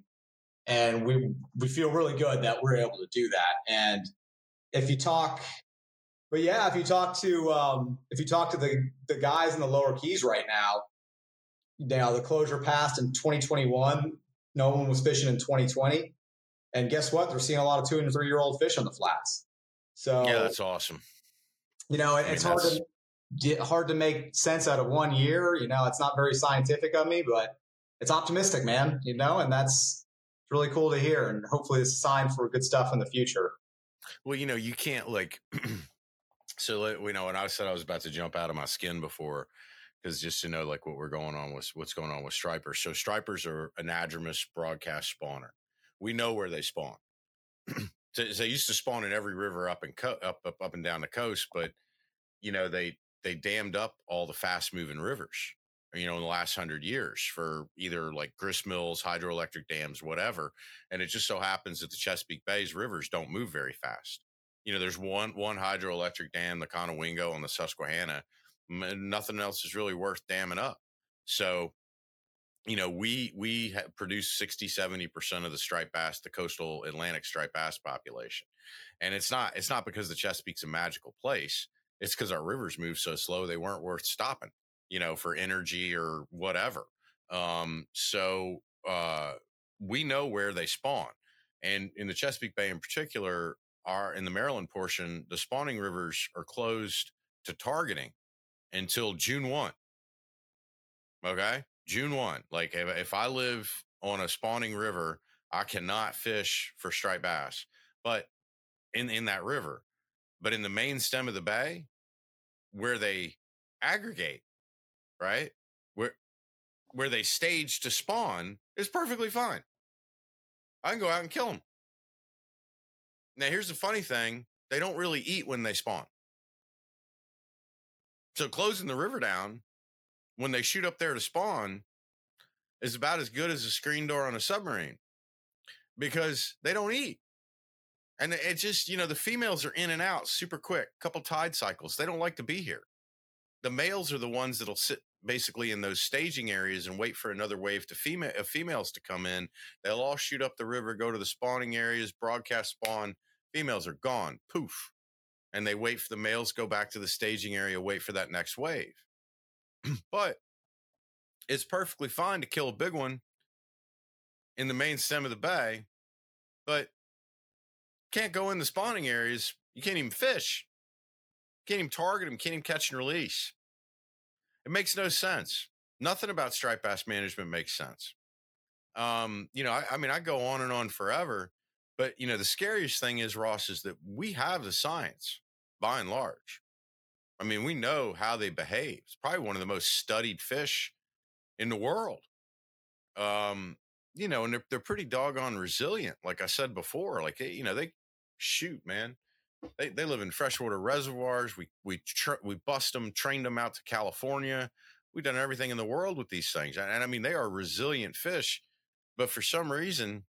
and we we feel really good that we're able to do that. And if you talk, but yeah, if you talk to um, if you talk to the the guys in the lower keys right now, now the closure passed in 2021. No one was fishing in 2020, and guess what? They're seeing a lot of two and three year old fish on the flats. So yeah, that's awesome. You know, I mean, it's hard to get hard to make sense out of one year. You know, it's not very scientific of me, but it's optimistic, man. You know, and that's really cool to hear. And hopefully, it's a sign for good stuff in the future. Well, you know, you can't like. so you know, when I said I was about to jump out of my skin before, because just to know like what we're going on with what's going on with stripers. So stripers are anadromous broadcast spawner. We know where they spawn. so they used to spawn in every river up and co- up, up up and down the coast, but you know they they dammed up all the fast moving rivers. You know, in the last hundred years for either like grist mills, hydroelectric dams, whatever. And it just so happens that the Chesapeake Bay's rivers don't move very fast. You know, there's one one hydroelectric dam, the Conowingo on the Susquehanna, nothing else is really worth damming up. So, you know, we we produce 60, 70% of the striped bass, the coastal Atlantic striped bass population. And it's not it's not because the Chesapeake's a magical place. It's because our rivers move so slow they weren't worth stopping, you know, for energy or whatever. Um, so uh we know where they spawn. And in the Chesapeake Bay in particular, are in the Maryland portion, the spawning rivers are closed to targeting until June 1. Okay. June 1. Like if, if I live on a spawning river, I cannot fish for striped bass, but in, in that river, but in the main stem of the bay where they aggregate, right? Where, where they stage to spawn is perfectly fine. I can go out and kill them. Now, here's the funny thing they don't really eat when they spawn. So closing the river down when they shoot up there to spawn is about as good as a screen door on a submarine because they don't eat. And it just, you know, the females are in and out super quick, couple tide cycles. They don't like to be here. The males are the ones that'll sit basically in those staging areas and wait for another wave to female of females to come in. They'll all shoot up the river, go to the spawning areas, broadcast spawn. Females are gone. Poof and they wait for the males go back to the staging area, wait for that next wave. But it's perfectly fine to kill a big one in the main stem of the bay, but can't go in the spawning areas. You can't even fish. Can't even target them. Can't even catch and release. It makes no sense. Nothing about striped bass management makes sense. Um, you know, I, I mean, I go on and on forever, but you know, the scariest thing is Ross is that we have the science by and large. I mean, we know how they behave. It's probably one of the most studied fish in the world. Um, you know, and they're they're pretty doggone resilient. Like I said before, like they, you know, they shoot, man. They they live in freshwater reservoirs. We we we bust them, trained them out to California. We've done everything in the world with these things, and, and I mean, they are resilient fish. But for some reason,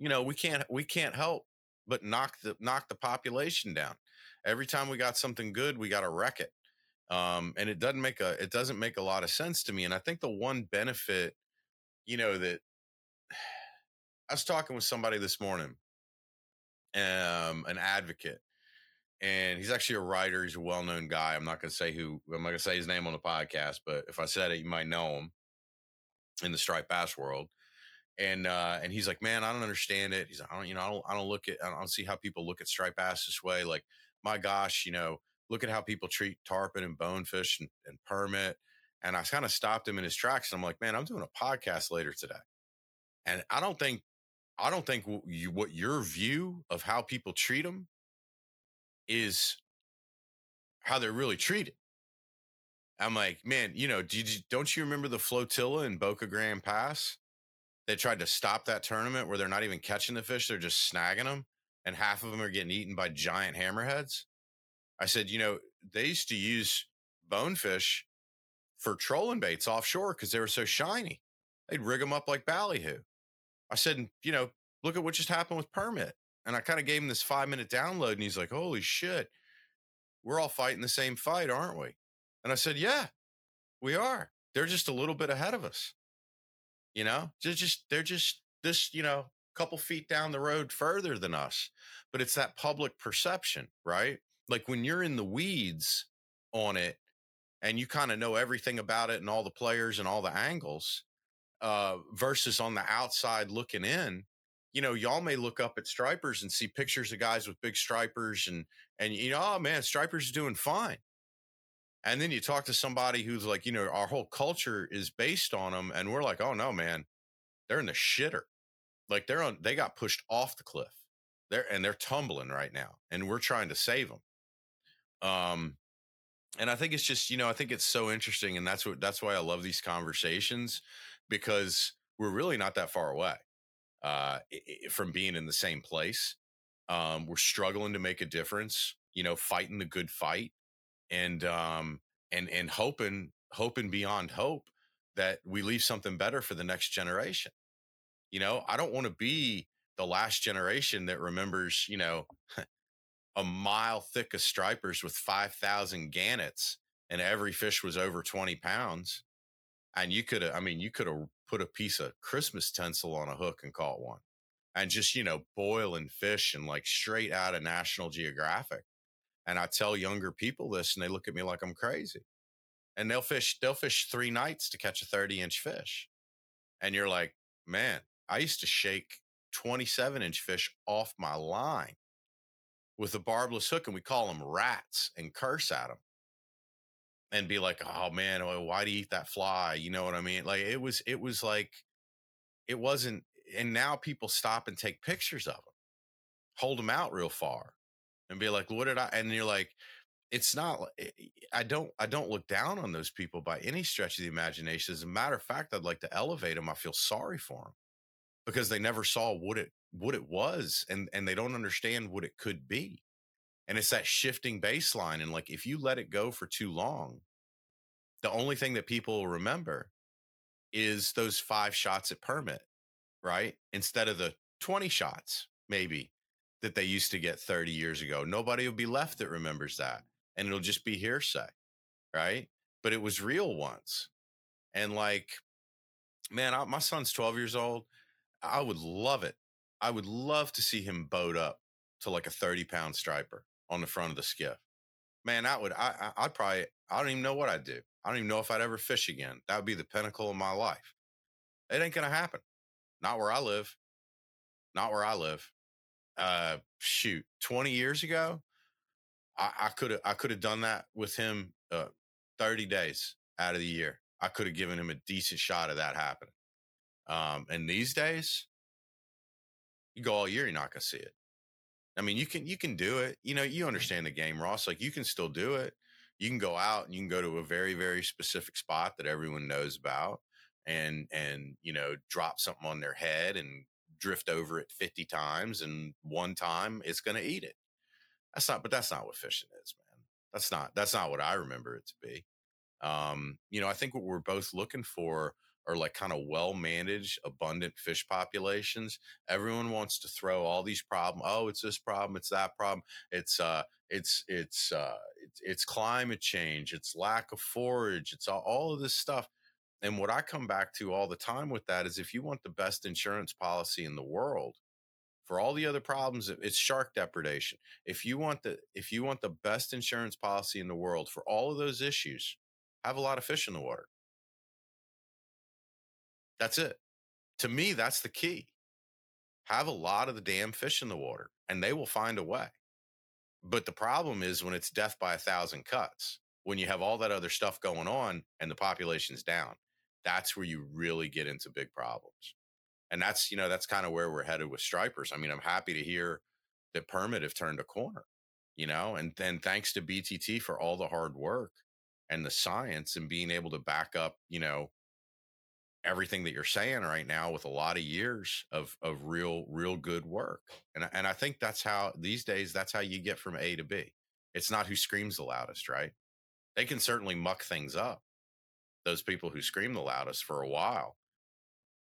you know, we can't we can't help but knock the knock the population down. Every time we got something good, we got to wreck it. Um, and it doesn't make a it doesn't make a lot of sense to me. And I think the one benefit, you know, that I was talking with somebody this morning, um, an advocate, and he's actually a writer. He's a well known guy. I'm not going to say who. I'm not going to say his name on the podcast, but if I said it, you might know him in the striped bass world and uh, and he's like, man, I don't understand it. He's like, I don't, you know, I don't, I don't look at, I don't see how people look at striped bass this way. Like, my gosh, you know, look at how people treat tarpon and bonefish and, and permit. And I kind of stopped him in his tracks. And I'm like, man, I'm doing a podcast later today, and I don't think, I don't think you, what your view of how people treat them is how they're really treated. I'm like, man, you know, you, don't you remember the flotilla in Boca Grande Pass? They tried to stop that tournament where they're not even catching the fish; they're just snagging them, and half of them are getting eaten by giant hammerheads. I said, you know, they used to use bonefish for trolling baits offshore because they were so shiny. They'd rig them up like ballyhoo. I said, you know, look at what just happened with permit. And I kind of gave him this five minute download, and he's like, holy shit, we're all fighting the same fight, aren't we? And I said, Yeah, we are. They're just a little bit ahead of us. You know, they're just, they're just this, you know, couple feet down the road further than us. But it's that public perception, right? Like when you're in the weeds on it and you kind of know everything about it and all the players and all the angles, uh, versus on the outside looking in, you know, y'all may look up at stripers and see pictures of guys with big stripers and, and, you know, oh man, stripers is doing fine. And then you talk to somebody who's like, you know, our whole culture is based on them. And we're like, oh no, man, they're in the shitter. Like they're on, they got pushed off the cliff. They're, and they're tumbling right now. And we're trying to save them. Um, and I think it's just, you know, I think it's so interesting. And that's what, that's why I love these conversations because we're really not that far away uh, from being in the same place. Um, we're struggling to make a difference, you know, fighting the good fight and um and and hoping hoping beyond hope that we leave something better for the next generation. You know, I don't want to be the last generation that remembers, you know, a mile thick of stripers with 5,000 gannets and every fish was over 20 pounds. And you could I mean, you could have put a piece of Christmas tinsel on a hook and caught one and just, you know, boiling fish and like straight out of National Geographic. And I tell younger people this and they look at me like I'm crazy. And they'll fish, they'll fish three nights to catch a 30 inch fish. And you're like, man, I used to shake 27 inch fish off my line with a barbless hook and we call them rats and curse at them and be like, oh man, why do you eat that fly? You know what I mean? Like it was, it was like, it wasn't, and now people stop and take pictures of them, hold them out real far and be like, what did I? And you're like, it's not, eh, eh, I don't, I don't look down on those people by any stretch of the imagination. As a matter of fact, I'd like to elevate them. I feel sorry for them because they never saw what it, what it was and, and they don't understand what it could be. And it's that shifting baseline. And like, if you let it go for too long, the only thing that people will remember is those five shots at permit, right? Instead of the 20 shots, maybe that they used to get 30 years ago. Nobody will be left that remembers that. And it'll just be hearsay. Right. But it was real once. And like, man, I, my son's 12 years old. I would love it. I would love to see him boat up to like a 30 pound striper on the front of the skiff. Man, I would, I, I'd probably, I don't even know what I'd do. I don't even know if I'd ever fish again. That would be the pinnacle of my life. It ain't going to happen. Not where I live. Not where I live uh, shoot, 20 years ago, I could have I could have done that with him uh, 30 days out of the year. I could have given him a decent shot of that happening. Um, and these days, you go all year, you're not gonna see it. I mean, you can you can do it. You know, you understand the game, Ross. Like you can still do it. You can go out and you can go to a very very specific spot that everyone knows about, and and you know drop something on their head and drift over it 50 times and one time it's going to eat it. That's not, but that's not what fishing is, man. That's not, that's not what I remember it to be. Um, you know, I think what we're both looking for are like kind of well managed, abundant fish populations. Everyone wants to throw all these problems. Oh, it's this problem. It's that problem. It's, uh, it's, it's, uh, it's, it's climate change. It's lack of forage. It's all, all of this stuff. And what I come back to all the time with that is if you want the best insurance policy in the world, for all the other problems, it's shark depredation. If you want the if you want the best insurance policy in the world for all of those issues, have a lot of fish in the water. That's it. To me, that's the key. Have a lot of the damn fish in the water and they will find a way. But the problem is when it's death by a thousand cuts, when you have all that other stuff going on and the population's down, that's where you really get into big problems. And that's, you know, that's kind of where we're headed with stripers. I mean, I'm happy to hear that permit have turned a corner, you know, and then thanks to BTT for all the hard work and the science and being able to back up, you know, everything that you're saying right now with a lot of years of of real real good work. And and I think that's how these days that's how you get from A to B. It's not who screams the loudest, right? They can certainly muck things up. Those people who scream the loudest for a while.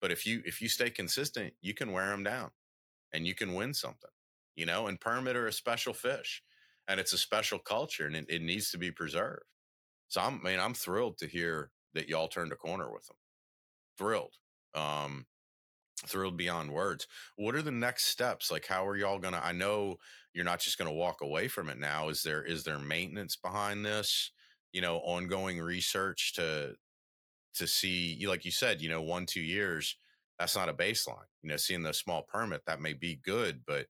But if you if you stay consistent, you can wear them down and you can win something. You know, and permit are a special fish and it's a special culture and it, it needs to be preserved. So I'm I mean, I'm thrilled to hear that y'all turned a corner with them thrilled. Um, thrilled beyond words. What are the next steps? Like, how are y'all gonna? I know you're not just gonna walk away from it now. Is there is there maintenance behind this? You know, ongoing research to to see, like you said, you know, one two years. That's not a baseline. You know, seeing the small permit that may be good, but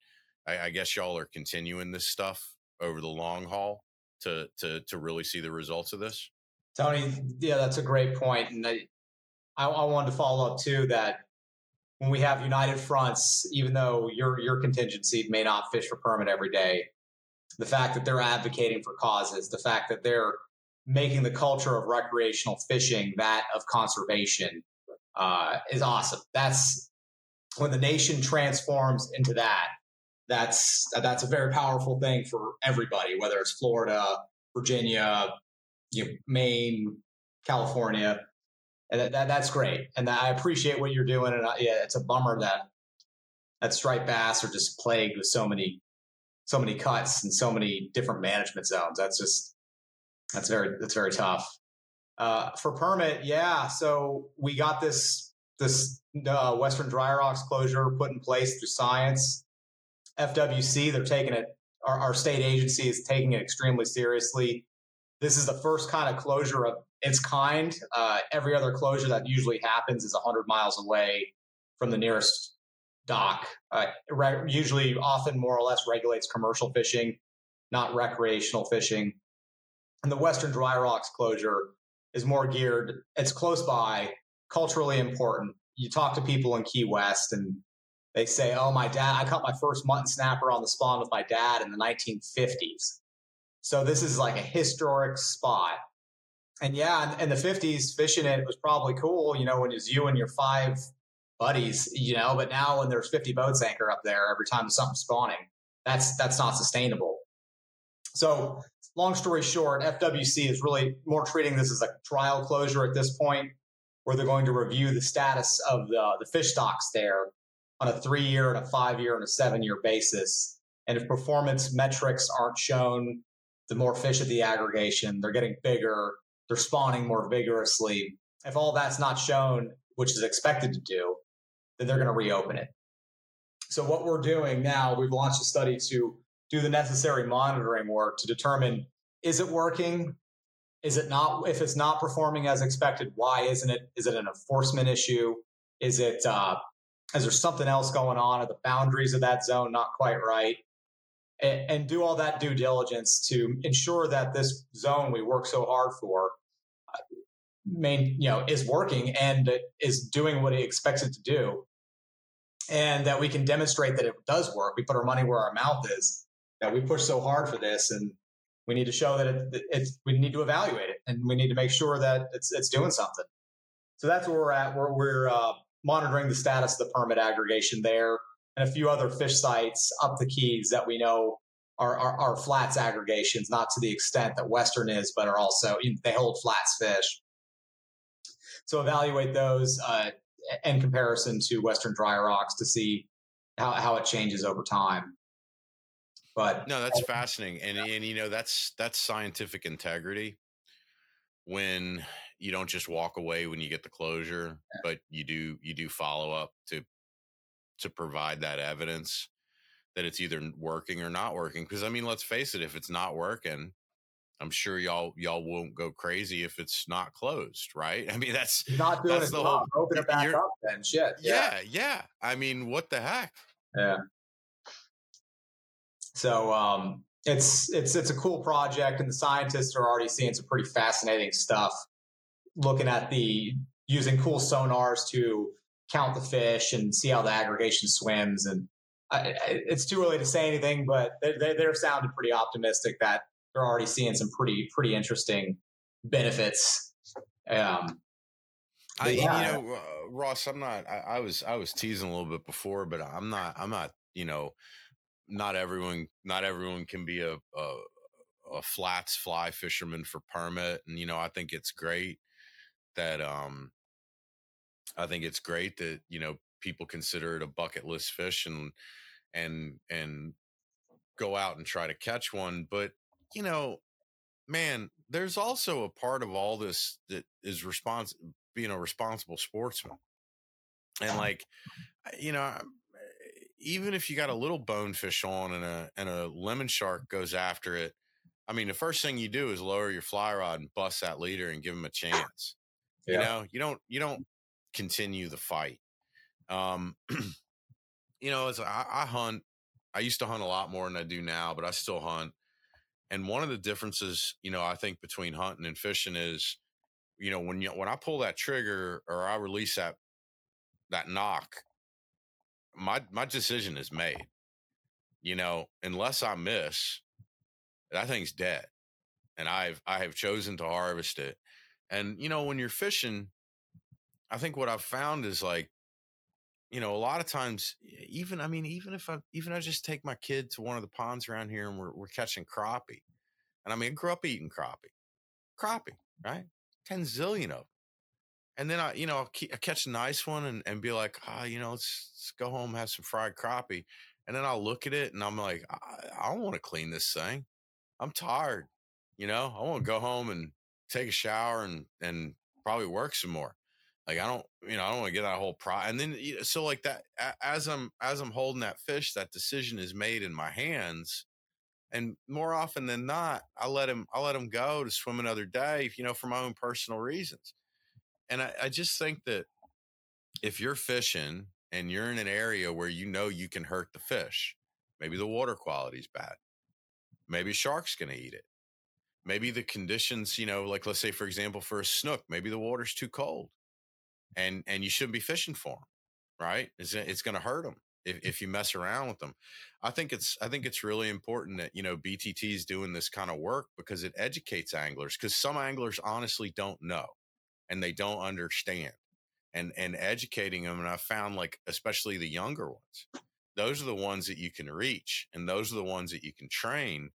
I, I guess y'all are continuing this stuff over the long haul to to to really see the results of this. Tony, yeah, that's a great point, and I, I, I wanted to follow up too that when we have united fronts, even though your your contingency may not fish for permit every day, the fact that they're advocating for causes, the fact that they're making the culture of recreational fishing that of conservation uh, is awesome. That's when the nation transforms into that. That's that's a very powerful thing for everybody, whether it's Florida, Virginia, you know, Maine, California and that, that, that's great. And I appreciate what you're doing. And I, yeah, it's a bummer that that striped bass are just plagued with so many so many cuts and so many different management zones. That's just that's very that's very tough. Uh, for permit, yeah. So we got this this uh, Western Dry Rocks closure put in place through science. FWC, they're taking it. Our, our state agency is taking it extremely seriously. This is the first kind of closure of its kind. Uh, every other closure that usually happens is 100 miles away from the nearest dock. Uh, re- usually, often more or less regulates commercial fishing, not recreational fishing. And the Western Dry Rocks closure is more geared, it's close by, culturally important. You talk to people in Key West and they say, Oh, my dad, I caught my first mutton snapper on the spawn with my dad in the 1950s. So this is like a historic spot and yeah, in, the fifties, fishing it was probably cool. You know, when it's you and your five buddies. You know, but now when there's fifty boats anchor up there every time something's spawning, that's that's not sustainable. So, long story short, FWC is really more treating this as a trial closure at this point, where they're going to review the status of the the fish stocks there on a three year and a five year and a seven year basis. And if performance metrics aren't shown, the more fish at the aggregation, they're getting bigger, they're spawning more vigorously. If all that's not shown, which is expected to do, then they're going to reopen it. So what we're doing now, we've launched a study to do the necessary monitoring work to determine is it working? Is it not? If it's not performing as expected, why isn't it? Is it an enforcement issue? Is it? Uh, is there something else going on? Are the boundaries of that zone not quite right? and, do all that due diligence to ensure that this zone we work so hard for main you know is working and is doing what it expects it to do. And that we can demonstrate that it does work. We put our money where our mouth is that we push so hard for this and we need to show that it, it's we need to evaluate it and we need to make sure that it's it's doing something. So that's where we're at. We're, we're uh, monitoring the status of the permit aggregation there and a few other fish sites up the keys that we know are, are, are flats aggregations, not to the extent that Western is, but are also they hold flats fish. So evaluate those uh, in comparison to Western dry rocks to see how, how it changes over time. But no, that's fascinating, and and you know that's that's scientific integrity when you don't just walk away when you get the closure, yeah. but you do you do follow up to to provide that evidence that it's either working or not working. Because I mean, let's face it, if it's not working, I'm sure y'all y'all won't go crazy if it's not closed, right? I mean, that's not doing that's the whole. Open it back up, then shit. Yeah. yeah, yeah. I mean, what the heck? Yeah. So um, it's it's it's a cool project, and the scientists are already seeing some pretty fascinating stuff. Looking at the using cool sonars to count the fish and see how the aggregation swims, and I, it's too early to say anything, but they, they, they're sounding pretty optimistic that they're already seeing some pretty pretty interesting benefits. Um, I, yeah. you know, uh, Ross, I'm not. I, I, was I was teasing a little bit before, but I'm not. I'm not. You know, not everyone. Not everyone can be a a, a flats fly fisherman for permit, and you know, I think it's great that. Um, I think it's great that you know people consider it a bucket list fish and and and go out and try to catch one, but you know, man, there's also a part of all this that is response being a responsible sportsman. And like, you know, even if you got a little bonefish on and a and a lemon shark goes after it, I mean, the first thing you do is lower your fly rod and bust that leader and give him a chance. Yeah. You know, you don't you don't continue the fight. Um, you know, as I, I hunt, I used to hunt a lot more than I do now, but I still hunt. And one of the differences, you know, I think between hunting and fishing is, you know, when you when I pull that trigger or I release that that nock, my my decision is made. You know, unless I miss, that thing's dead. And I've I have chosen to harvest it. And you know, when you're fishing, I think what I've found is like, you know, a lot of times, even I mean, even if I even I just take my kid to one of the ponds around here and we're we're catching crappie, and I mean, I grew up eating crappie, crappie, right? Ten zillion of them. And then I, you know, I'll, keep, catch a nice one and, and be like, ah, oh, you know, let's, let's go home have some fried crappie. And then I'll look at it and I'm like, I, I don't want to clean this thing. I'm tired. You know, I want to go home and take a shower and and probably work some more. Like I don't, you know, I don't want to get that whole pro. And then so like that as I'm as I'm holding that fish, that decision is made in my hands. And more often than not, I let him I let him go to swim another day, you know, for my own personal reasons. And I, I just think that if you're fishing and you're in an area where you know you can hurt the fish, maybe the water quality is bad, maybe shark's to eat it, maybe the conditions, you know, like let's say for example for a snook, maybe the water's too cold and and you shouldn't be fishing for them, right? It's it's going to hurt them if mm. if you mess around with them. I think it's I think it's really important that you know BTT is doing this kind of work because it educates anglers because some anglers honestly don't know and they don't understand and and educating them and I found like especially the younger ones those are the ones that you can reach and those are the ones that you can train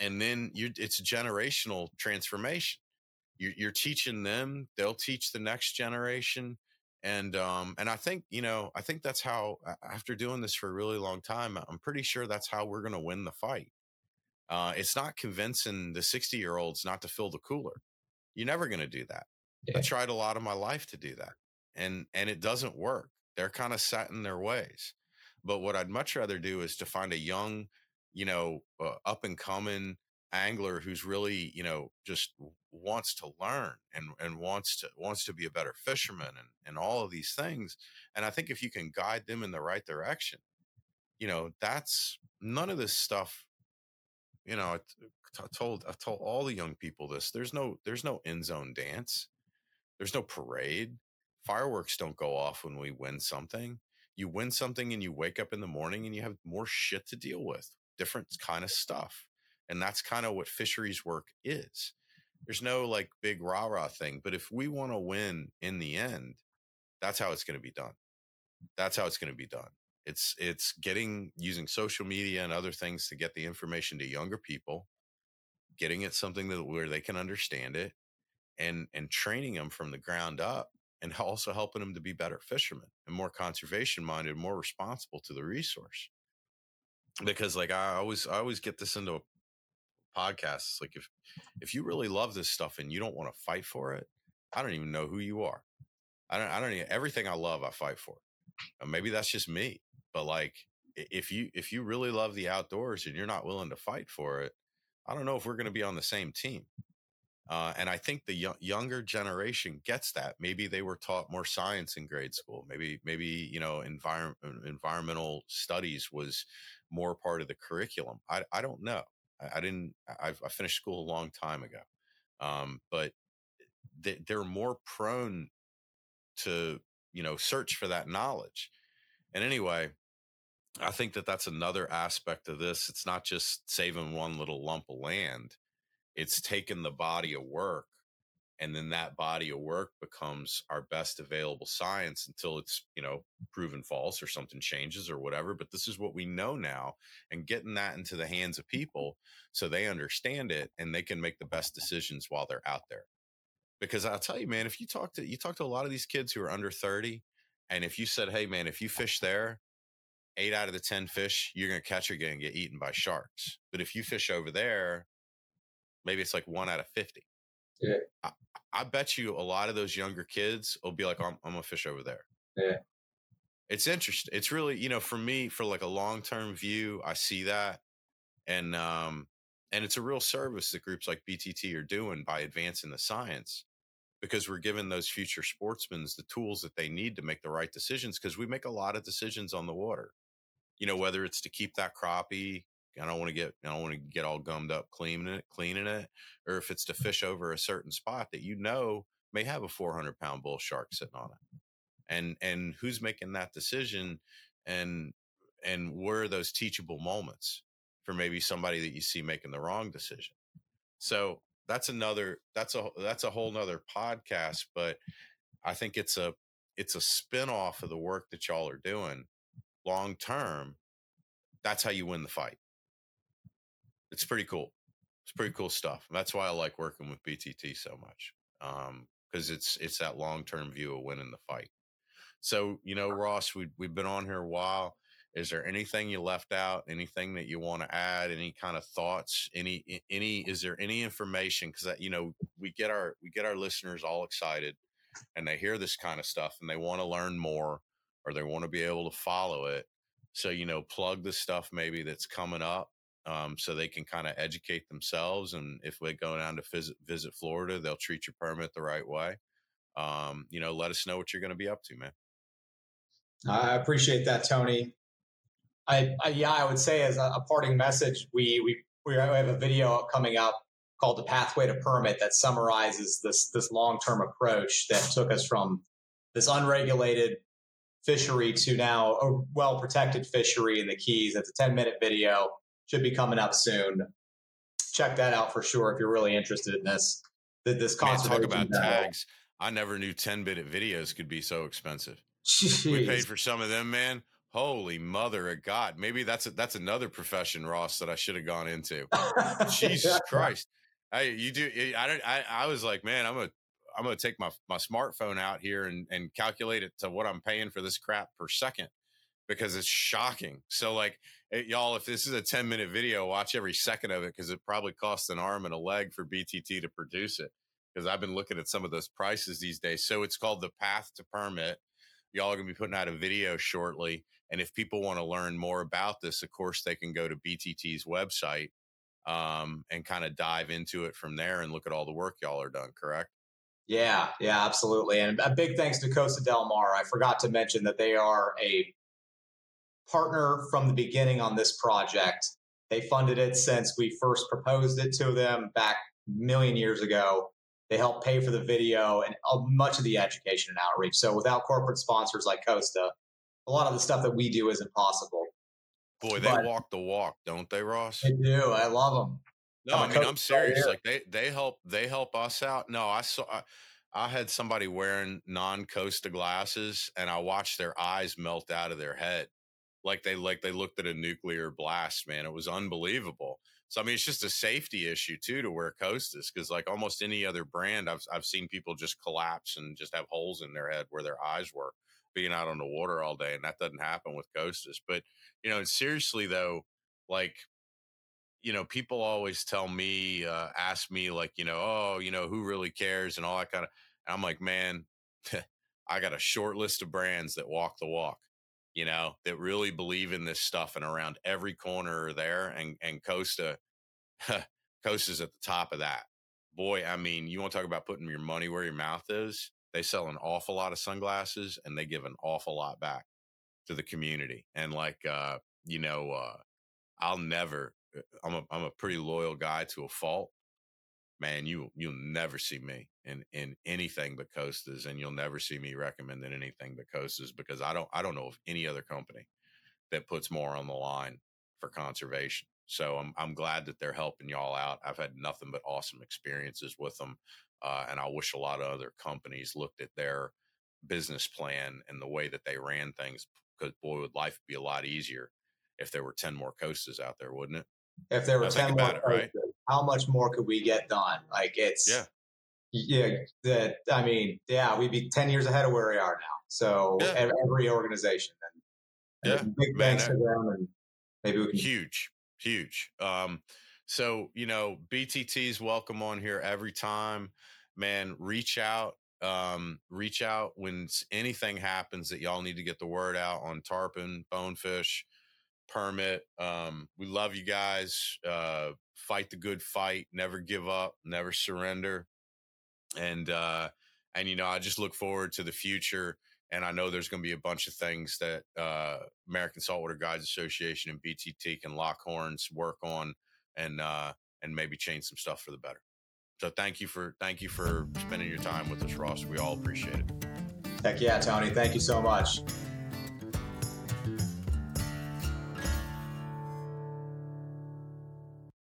and then you it's a generational transformation you're, you're teaching them they'll teach the next generation and um and i think you know i think that's how after doing this for a really long time i'm pretty sure that's how we're going to win the fight. Uh it's not convincing the 60 year olds not to fill the cooler. You're never going to do that. Yeah. i tried a lot of my life to do that and and it doesn't work. They're kind of set in their ways. But what i'd much rather do is to find a young you know uh, up and coming angler who's really you know just wants to learn and and wants to wants to be a better fisherman and and all of these things and i think if you can guide them in the right direction you know that's none of this stuff you know I, told i told all the young people this there's no there's no end zone dance there's no parade fireworks don't go off when we win something you win something and you wake up in the morning and you have more shit to deal with different kind of stuff and that's kind of what fisheries work is. There's no like big rah rah thing. But if we want to win in the end, that's how it's going to be done. That's how it's going to be done. It's it's getting using social media and other things to get the information to younger people, getting it something that where they can understand it, and and training them from the ground up, and also helping them to be better fishermen and more conservation minded, more responsible to the resource. Because like I always I always get this into podcasts like if if you really love this stuff and you don't want to fight for it i don't even know who you are i don't i don't even everything i love i fight for and maybe that's just me but like if you if you really love the outdoors and you're not willing to fight for it I don't know if we're going to be on the same team. Uh, and I think the younger generation gets that. Maybe they were taught more science in grade school. Maybe, maybe you know, environment environmental studies was more part of the curriculum. I, I don't know. I, I didn't. I, I, finished school a long time ago, um, but they, they're more prone to you know search for that knowledge. And anyway, I think that that's another aspect of this. It's not just saving one little lump of land it's taking the body of work and then that body of work becomes our best available science until it's you know proven false or something changes or whatever but this is what we know now and getting that into the hands of mm-hmm. people so they understand it and they can make the best decisions while they're out there because i'll tell you man if you talk to you talk to a lot of these kids who are under 30 and if you said hey man if you fish there eight out of the 10 fish you're going to catch are going to get eaten by sharks but if you fish over there maybe it's like one out of 50. Yeah. I, I bet you a lot of those younger kids will be like, I'm, I'm a fish over there. Yeah. It's interesting. It's really, you know, for me, for like a long term view, I see that. And, um, and it's a real service that groups like BTT are doing by advancing the science because we're giving those future sportsmen the tools that they need to make the right decisions because we make a lot of decisions on the water. You know, whether it's to keep that crappie I don't want to get I don't want to get all gummed up cleaning it, cleaning it, or if it's to mm. fish over a certain spot that you know may have a 400 pound bull shark sitting on it, and and who's making that decision, and and where are those teachable moments for maybe somebody that you see making the wrong decision. So that's another that's a that's a whole nother podcast, but I think it's a it's a spinoff of the work that y'all are doing long term. That's how you win the fight it's pretty cool. It's pretty cool stuff. That's why I like working with BTT so much. Um, because it's it's that long term view of winning the fight. So you know, Ross, we we've been on here a while. Is there anything you left out? Anything that you want to add? Any kind of thoughts? Any any? Is there any information? Because you know, we get our we get our listeners all excited, and they hear this kind of stuff, and they want to learn more, or they want to be able to follow it. So you know, plug the stuff maybe that's coming up um, so they can kind of educate themselves. And if we go down to visit, visit Florida, they'll treat your permit the right way. Um, you know, let us know what you're going to be up to, man. I appreciate that, Tony. I, I yeah, I would say as a, a, parting message, we we we have a video coming up called "The Pathway to Permit" that summarizes this this long term approach that took us from this unregulated fishery to now a well protected fishery in the Keys. It's a ten minute video should be coming up soon. Check that out for sure if you're really interested in this. This conservation. Man, talk about tags. I never knew 10 minute videos could be so expensive. Jeez. We paid for some of them, man. Holy mother of God. Maybe that's a, that's another profession, Ross, that I should have gone into. Jesus Christ. Hey, you do I don't I, I was like, man, I'm gonna I'm gonna take my my smartphone out here and, and calculate it to what I'm paying for this crap per second because it's shocking. So like hey, y'all, if this is a 10 minute video, watch every second of it because it probably costs an arm and a leg for BTT to produce it. Because I've been looking at some of those prices these days. So it's called the Path to Permit. Y'all are going to be putting out a video shortly. And if people want to learn more about this, of course, they can go to BTT's website um, and kind of dive into it from there and look at all the work y'all are done, correct? Yeah, yeah, absolutely. And a big thanks to Costa Del Mar. I forgot to mention that they are a partner from the beginning on this project. They funded it since we first proposed it to them back a million years ago. They helped pay for the video and uh, much of the education and outreach. So without corporate sponsors like Costa, a lot of the stuff that we do isn't possible. Boy, they but walk the walk, don't they, Ross? They do. I love them. No, I mean I'm serious. Like they they help they help us out. No, I saw. I, I had somebody wearing non Costa glasses, and I watched their eyes melt out of their head like they like they looked at a nuclear blast, man. It was unbelievable. So I mean, it's just a safety issue too to wear Costas because like almost any other brand, I've I've seen people just collapse and just have holes in their head where their eyes were being out on the water all day, and that doesn't happen with Costas. But you know, seriously though, like you know, people always tell me, uh, ask me like, you know, oh, you know, who really cares and all that kind of. I'm like, man, I got a short list of brands that walk the walk you know, that really believe in this stuff and around every corner there. And, and Costa, Costa's at the top of that. Boy, I mean, you want to talk about putting your money where your mouth is? They sell an awful lot of sunglasses and they give an awful lot back to the community. And like, uh, you know, uh, I'll never, uh, I'm a, I'm a pretty loyal guy to a fault. Man, you, you'll never see me in, in anything but Costas and you'll never see me recommending anything but Costas because I don't, I don't know of any other company that puts more on the line for conservation. So I'm I'm glad that they're helping y'all out. I've had nothing but awesome experiences with them, uh, and I wish a lot of other companies looked at their business plan and the way that they ran things. Because boy, would life be a lot easier if there were ten more Costas out there, wouldn't it? If there were ten more, it, right? How much more could we get done? Like it's yeah, yeah. That I mean, yeah, we'd be ten years ahead of where we are now. So yeah. every organization and, and yeah, big thanks to them and maybe we can huge huge. Um, so you know, BTT's welcome on here every time. Man, reach out. Um, reach out when anything happens that y'all need to get the word out on tarpon, bonefish, permit. Um, we love you guys. Uh, fight the good fight. Never give up. Never surrender. And uh, and you know, I just look forward to the future and I know there's going to be a bunch of things that uh, American Saltwater Guides Association and BTT can lock horns, work on, and uh, and maybe change some stuff for the better. So thank you for thank you for spending your time with us, Ross. We all appreciate it. Heck yeah, Tony. Thank you so much.